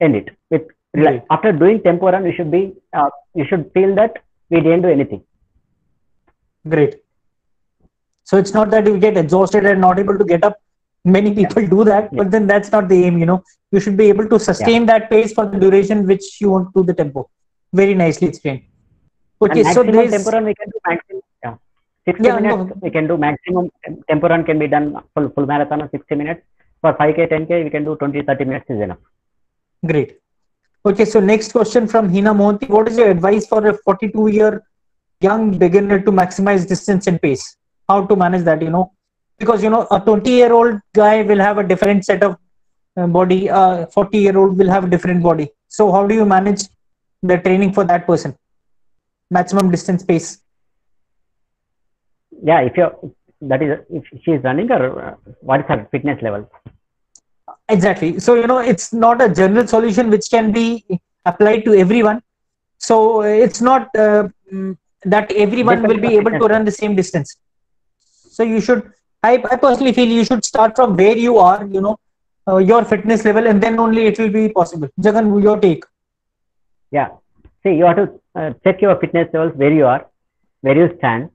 end it. With. Right. After doing tempo run, you should be, uh, you should feel that we didn't do anything. great so it's not that you get exhausted and not able to get up many people do that but then that's not the aim you know you should be able to sustain that pace for the duration which you want to do the tempo very nicely explained okay so maximum there's tempo run we can do maximum. Yeah. 60 Yeah, no. minutes we can do maximum tempo run can be done full, full marathon of 60 minutes. For 5k, 10k, we can do 20, 30 minutes is enough. Great. Okay, so next question from Hina Mohanty. What is your advice for a 42 year young beginner to maximize distance and pace? How to manage that, you know? Because, you know, a 20 year old guy will have a different set of uh, body, a 40 year old will have a different body. So, how do you manage the training for that person? Maximum distance pace. Yeah, if you're, that is, if she is running or uh, what is her fitness level? Exactly. So, you know, it's not a general solution which can be applied to everyone. So, uh, it's not uh, mm, that everyone will be able to run the same distance. So, you should, I, I personally feel you should start from where you are, you know, uh, your fitness level, and then only it will be possible. Jagan, your take. Yeah. See, you have to uh, check your fitness levels where you are, where you stand.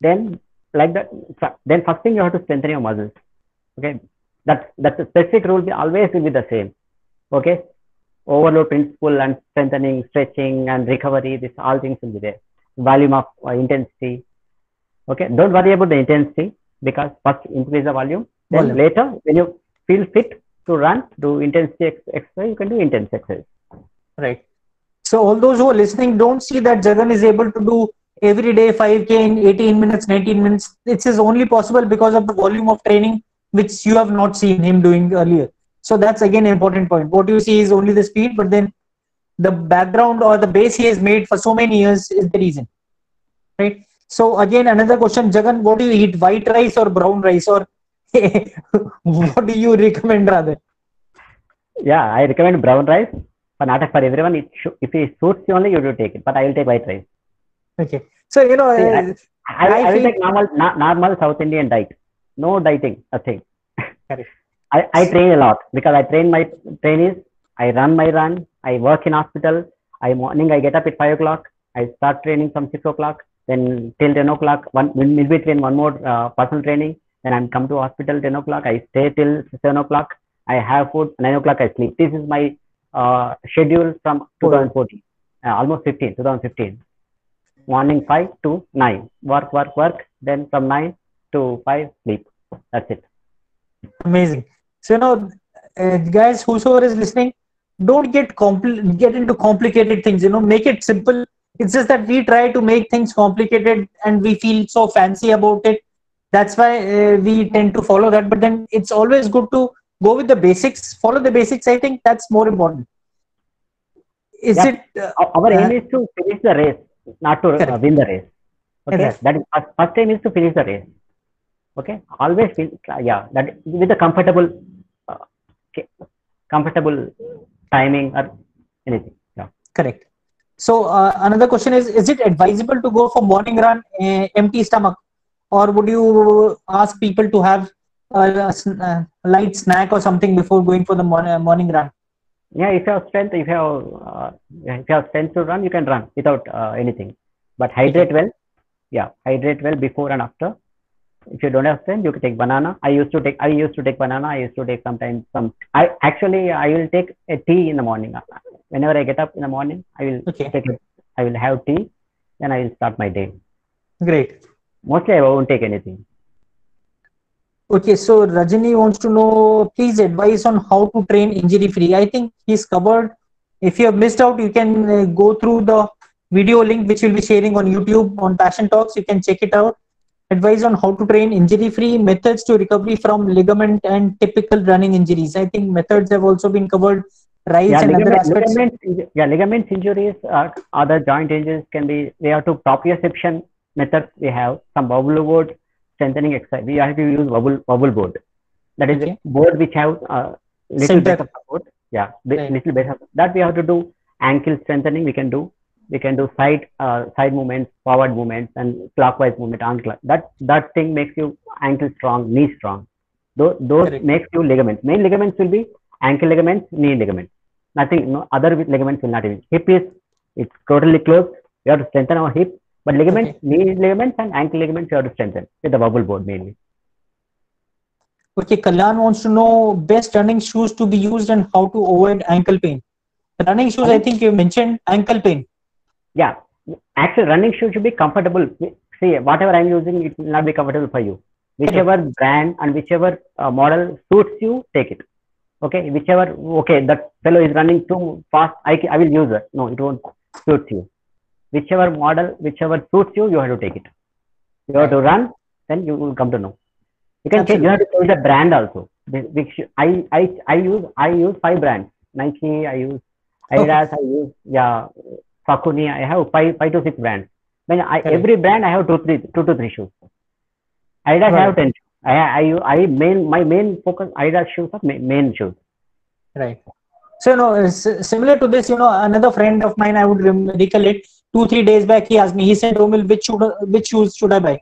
Then, like that, then first thing you have to strengthen your muscles. Okay. That that's a specific rule. Will always will be the same. Okay. Overload principle and strengthening, stretching, and recovery. This all things will be there. Volume of uh, intensity. Okay. Don't worry about the intensity because first increase the volume. Then Volume. later, when you feel fit to run, do intensity ex- exercise. You can do intense exercise. Right. So, all those who are listening don't see that Jagan is able to do every day 5K in 18 minutes, 19 minutes. This is only possible because of the volume of training which you have not seen him doing earlier. So, that's again an important point. What you see is only the speed, but then the background or the base he has made for so many years is the reason. Right. So, again, another question Jagan, what do you eat? White rice or brown rice? Or what do you recommend rather? Yeah, I recommend brown rice, but not for everyone. It if it suits you only, you do take it. But I will take white rice. Okay. So, you know, See, uh, I, I I, will feel- take normal, na- normal South Indian diet. No dieting, nothing. Correct. I, I train a lot because I train my trainees. I run my run. I work in hospital. I morning I get up at five o'clock. I start training from six o'clock. Then till ten o'clock. One in between one more uh, personal training. Then I'm come to hospital ten o'clock. I stay till seven o'clock. I have food. Nine o'clock I sleep. This is my uh, schedule from 2014. Uh, almost 15, 2015 morning 5 to 9 work work work then from 9 to 5 sleep that's it Amazing. So you know, uh, guys, whosoever is listening, don't get compl- get into complicated things. You know, make it simple. It's just that we try to make things complicated, and we feel so fancy about it. That's why uh, we tend to follow that. But then it's always good to go with the basics. Follow the basics. I think that's more important. Is Yeah. it? Uh, Our- aim Uh, is to finish the race not to uh, Correct. win the race okay Exactly. that is first, first aim is to finish the race Okay, always feel yeah that with a comfortable, uh, comfortable timing or anything. Yeah. Correct. So uh, another question is: Is it advisable to go for morning run uh, empty stomach, or would you ask people to have a, a sn- uh, light snack or something before going for the morning morning run? Yeah, if you have strength, if you have uh, if you have strength to run, you can run without uh, anything. But hydrate well. Yeah, hydrate well before and after. If you don't have strength, you can take banana. I used to take I used to take banana. I used to take sometimes some. I actually I will take a tea in the morning. Whenever I get up in the morning, I will Okay. take it. I will have tea, then I will start my day. Great. Mostly I won't take anything. Okay, so Rajini wants to know, please advise on how to train injury free. I think he's covered. If you have missed out, you can uh, go through the video link which we'll be sharing on YouTube on Passion Talks. You can check it out. Advice on how to train injury free, methods to recovery from ligament and typical running injuries. I think methods have also been covered. RICE yeah, and other ligament, aspects. ligaments, inju- yeah, ligaments injuries, other joint injuries can be, we have to proprioception methods. We have some wobble board strengthening exercise. We have to use bubble, wobble board. That is Okay. a board which have uh, little Center. bit of support. Yeah, Right. little bit of that we have to do. Ankle strengthening we can do. We can do side uh, side movements, forward movements, and clockwise movement. Unclock. That that thing makes you ankle strong, knee strong. Those, those Correct. makes you ligaments. Main ligaments will be ankle ligaments, knee ligaments. Nothing, no other ligaments will not even. Hip is it's totally closed. We have to strengthen our hip, but ligaments, knee ligaments, and ankle ligaments we have to strengthen with the wobble board mainly. Okay, Kalyan wants to know best running shoes to be used and how to avoid ankle pain. Running shoes, I think you mentioned ankle pain. Yeah, actually, running shoes should be comfortable. See, whatever I'm using, it will not be comfortable for you. Whichever brand and whichever uh, model suits you, take it. Okay, whichever. Okay, that fellow is running too fast. I I will use it. No, it won't suit you. Whichever model, whichever suits you, you have to take it. You have to run, then you will come to know. You can change. You have to change the brand also. Which- I I I use I use five brands. Nike. I use Adidas. I use yeah. Saucony. I have five five to six brands. When I Correct. every brand I have two three two to three shoes. Adidas I have ten. I I I main my main focus Adidas shoes are main, main shoes. Right. So, you know, similar to this, you know, another friend of mine, I would recollect two, three days back, he asked me, he said, Romil, which, should, which shoes should I buy?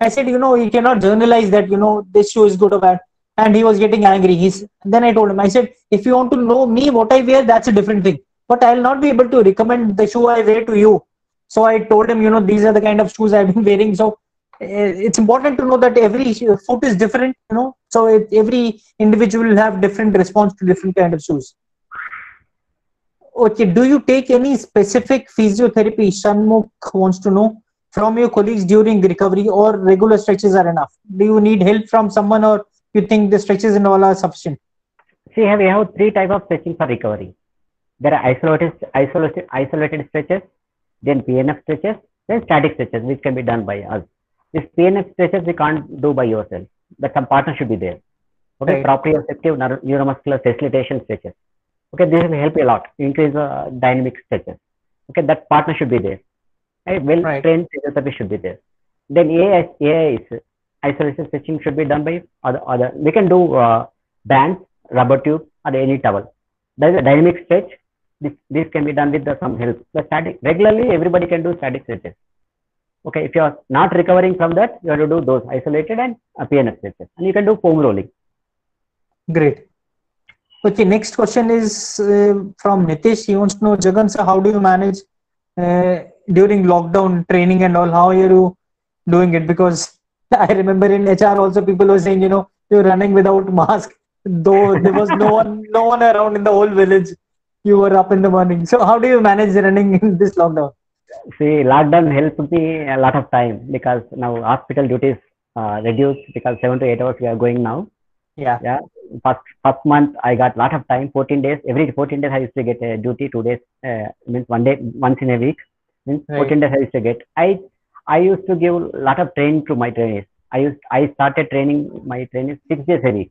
I said, you know, you cannot generalize that, you know, this shoe is good or bad. And he was getting angry. He's, then I told him, I said, if you want to know me, what I wear, that's a different thing. But I'll not be able to recommend the shoe I wear to you. So I told him, you know, these are the kind of shoes I've been wearing. So eh, it's important to know that every foot is different, you know. So it, every individual will have different response to different kind of shoes. Okay, do you take any specific physiotherapy? Shanmukh wants to know from your colleagues during recovery or regular stretches are enough? Do you need help from someone or you think the stretches and all are sufficient? See, we have three type of stretching for recovery. There are isolated, isolated, isolated stretches, then PNF stretches, then static stretches, which can be done by us. This PNF stretches we can't do by yourself, but some partner should be there. Okay, Right. proprioceptive neuro- neuromuscular facilitation stretches. Okay, this will help you a lot. Increase uh, dynamic stretches. Okay, that partner should be there. A well Right. trained physiotherapist should be there. Then AIS, AIS, isolation stretching should be done by other other. We can do uh, bands, rubber tube, or any towel. There is a dynamic stretch. This this can be done with the, some help. The static regularly everybody can do static stretches. Okay, if you are not recovering from that, you have to do those isolated and uh, PNF stretches, and you can do foam rolling. Great. Okay, next question is uh, from Nitesh. He wants to know, Jagan sir, how do you manage uh, during lockdown training and all? How are you doing it? Because I remember in HR also people were saying, you know, you're running without mask, though there was no one, no one around in the whole village. You were up in the morning. So how do you manage running in this lockdown? See, lockdown helped me a lot of time because now hospital duties uh, reduced because seven to eight hours we are going now. Yeah. Yeah, first first month I got lot of time, 14 days. Every 14 days I used to get a duty, two days uh, means one day once in a week. Means Right. 14 days I used to get. I I used to give a lot of training to my trainees. I used I started training my trainees six days a week.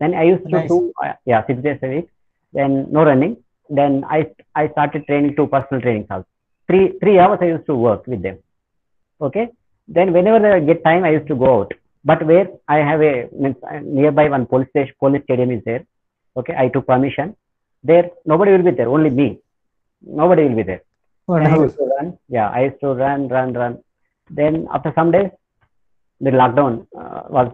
Then I used to Nice. do uh, yeah six days a week. Then no running. Then I I started training two personal trainings also. Three three hours I used to work with them. Okay. Then whenever I get time, I used to go out. But where I have a means uh, nearby one police station, police stadium is there. Okay, I took permission. There, nobody will be there, only me. Nobody will be there. Then I Wonderful. used to run. Yeah, I used to run, run, run. Then after some days, the lockdown uh, was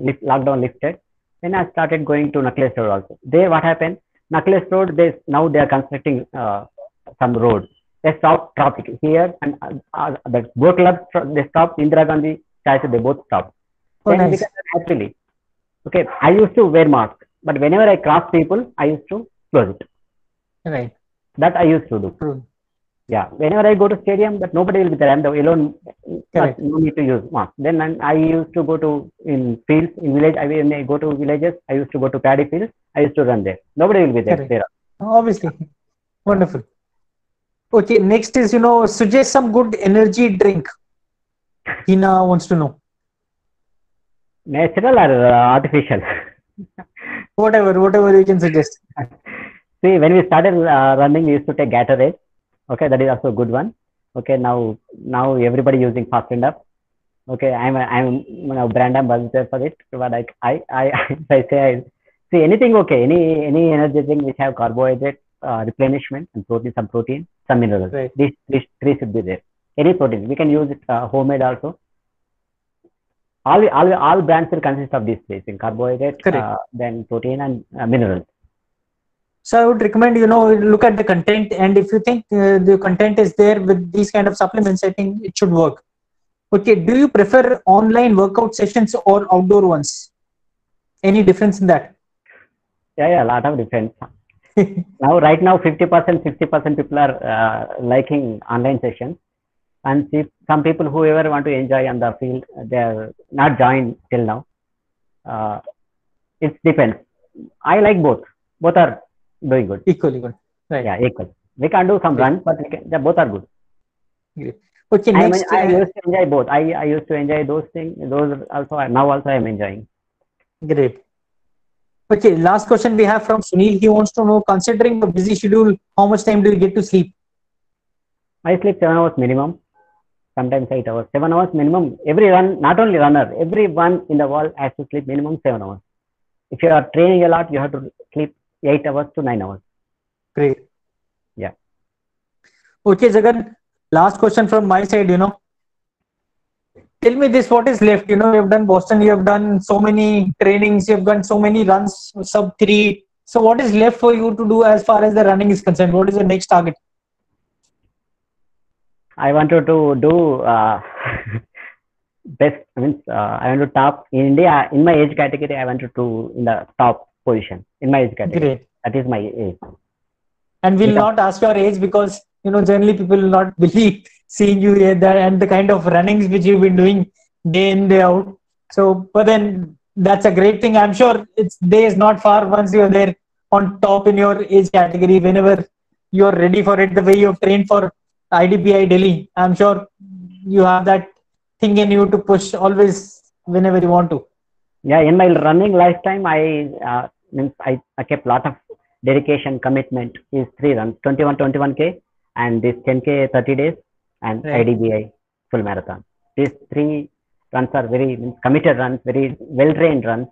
lift, lockdown lifted. Then I started going to Necklace Road also. There, what happened? Necklace Road, they now they are constructing uh, some road. They stopped traffic here, and uh, uh, the boat club they stopped. Indira Gandhi they both stopped. Then nice. because happily, okay, I used to wear mask, but whenever I cross people, I used to close it. Right. That I used to do. True. Yeah, whenever I go to stadium, but nobody will be there. I'm the alone. Correct. No need to use mask. Then I, I used to go to in fields in village. I when I go to villages, I used to go to paddy fields. I used to run there. Nobody will be there. Correct. There. Obviously. Wonderful. Okay, next is, you know, suggest some good energy drink. Hina wants to know. Natural or uh, artificial? Whatever, whatever you can suggest. See, when we started uh, running, we used to take Gatorade. Okay, that is also a good one. Okay, now now everybody using Fast&Up. Okay, I'm a, I'm you know, brand ambassador for it, but I I I, I say I see anything okay, any any energy drink which have carbohydrate uh, replenishment and protein, some protein, some minerals. Right. These these three should be there. Any protein, we can use it uh, homemade also. All, all all brands will consist of these three: in carbohydrate, uh, then protein and uh, minerals. So I would recommend, you know, look at the content and if you think uh, the content is there with these kind of supplements, I think it should work. Okay, do you prefer online workout sessions or outdoor ones? Any difference in that? Yeah, yeah, a lot of difference. now, right now, 50%, 60% people are uh, liking online sessions. And see, some people, whoever want to enjoy on the field, they are not joined till now. Uh, it depends. I like both. Both are doing good. Equally good. Right. Yeah, equal. We can do some runs, but can, they both are good. Okay, I, mean, next. I uh, used to enjoy both. I, I used to enjoy those things. Those also, now also I am enjoying. Great. Okay, last question we have from Sunil. He wants to know, considering the busy schedule, how much time do you get to sleep? I sleep seven hours minimum, sometimes eight hours. Seven hours minimum. Every run, not only runner, everyone in the world has to sleep minimum seven hours. If you are training a lot, you have to sleep eight hours to nine hours. Great. Yeah. Okay, Jagan. Last question from my side. You know, tell me this: what is left? You know, you have done Boston. You have done so many trainings. You have done so many runs, sub three. So, what is left for you to do as far as the running is concerned? What is the next target? I wanted to do uh, best. Means uh, I want to top in India in my age category. I wanted to in the top position in my age category. Great. That is my age. And we'll not ask your age because you know generally people will not believe seeing you here there and the kind of runnings which you've been doing day in day out. So, but then that's a great thing. I'm sure it's day is not far once you're there on top in your age category. Whenever you're ready for it, the way you've trained for IDBI Delhi, I'm sure you have that thing in you to push always whenever you want to. Yeah, in my running lifetime, I uh, means I, I kept lot of dedication, commitment. Is three runs, 21, 21k, and this 10k 30 days, and Right. IDBI full marathon. These three runs are very means committed runs, very well trained runs.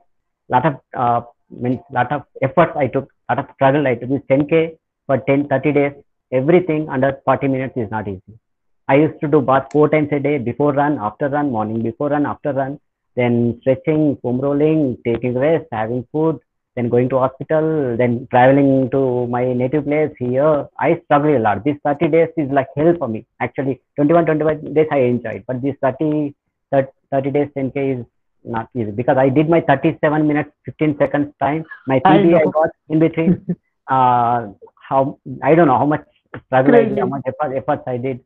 Lot of uh, means lot of efforts I took, lot of struggle I took. This 10k for 10, 30 days, everything under 40 minutes is not easy. I used to do bath four times a day, before run, after run, morning before run, after run then stretching, foam rolling, taking rest, having food, then going to hospital, then traveling to my native place here. I struggle a lot. These 30 days is like hell for me. Actually, 21, 25 days I enjoyed, but these 30, 30, 30 days 10K is not easy because I did my 37 minutes, 15 seconds time. My PB I, know. got in between. uh, how, I don't know how much struggle Crazy. how much effort, efforts I did.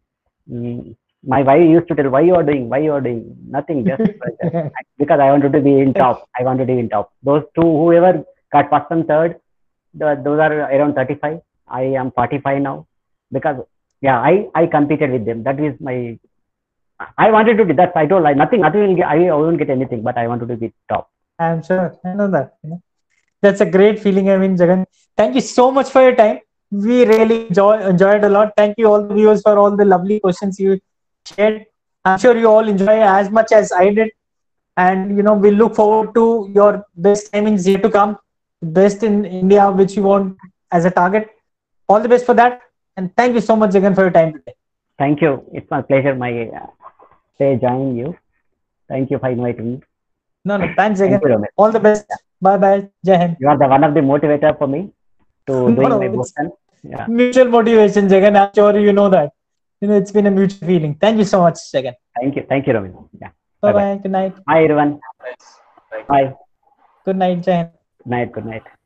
Mm, my wife used to tell, why you are doing, why you are doing nothing, just because I wanted to be in top. I wanted to be in top. Those two, whoever got first and third, the, those are around 35. I am 45 now because yeah, I I competed with them. That is my. I wanted to be that. I told I nothing. Nothing will get. I won't get anything, but I wanted to be top. I'm sure. I know that. you know. That's a great feeling. I mean, Jagan, thank you so much for your time. We really enjoy, enjoyed a lot. Thank you all the viewers for all the lovely questions you shared. I'm sure you all enjoy as much as I did. and you know we look forward to your best timings yet to come best in india which you want as a target all the best for that and thank you so much again for your time today Thank you. It's my pleasure. My uh, stay joining you. Thank you for inviting me. no no thanks Thank again you, all the best bye bye jai hind You are the one of the motivator for me to doing no, my it's- Boston. Yeah. mutual motivation jagan i'm sure you know that you know it's been a mutual feeling thank you so much jagan Thank you. Thank you, Romit. Yeah. bye Bye-bye. bye good night Bye, everyone. Bye. good night jai hind Good night. Good night.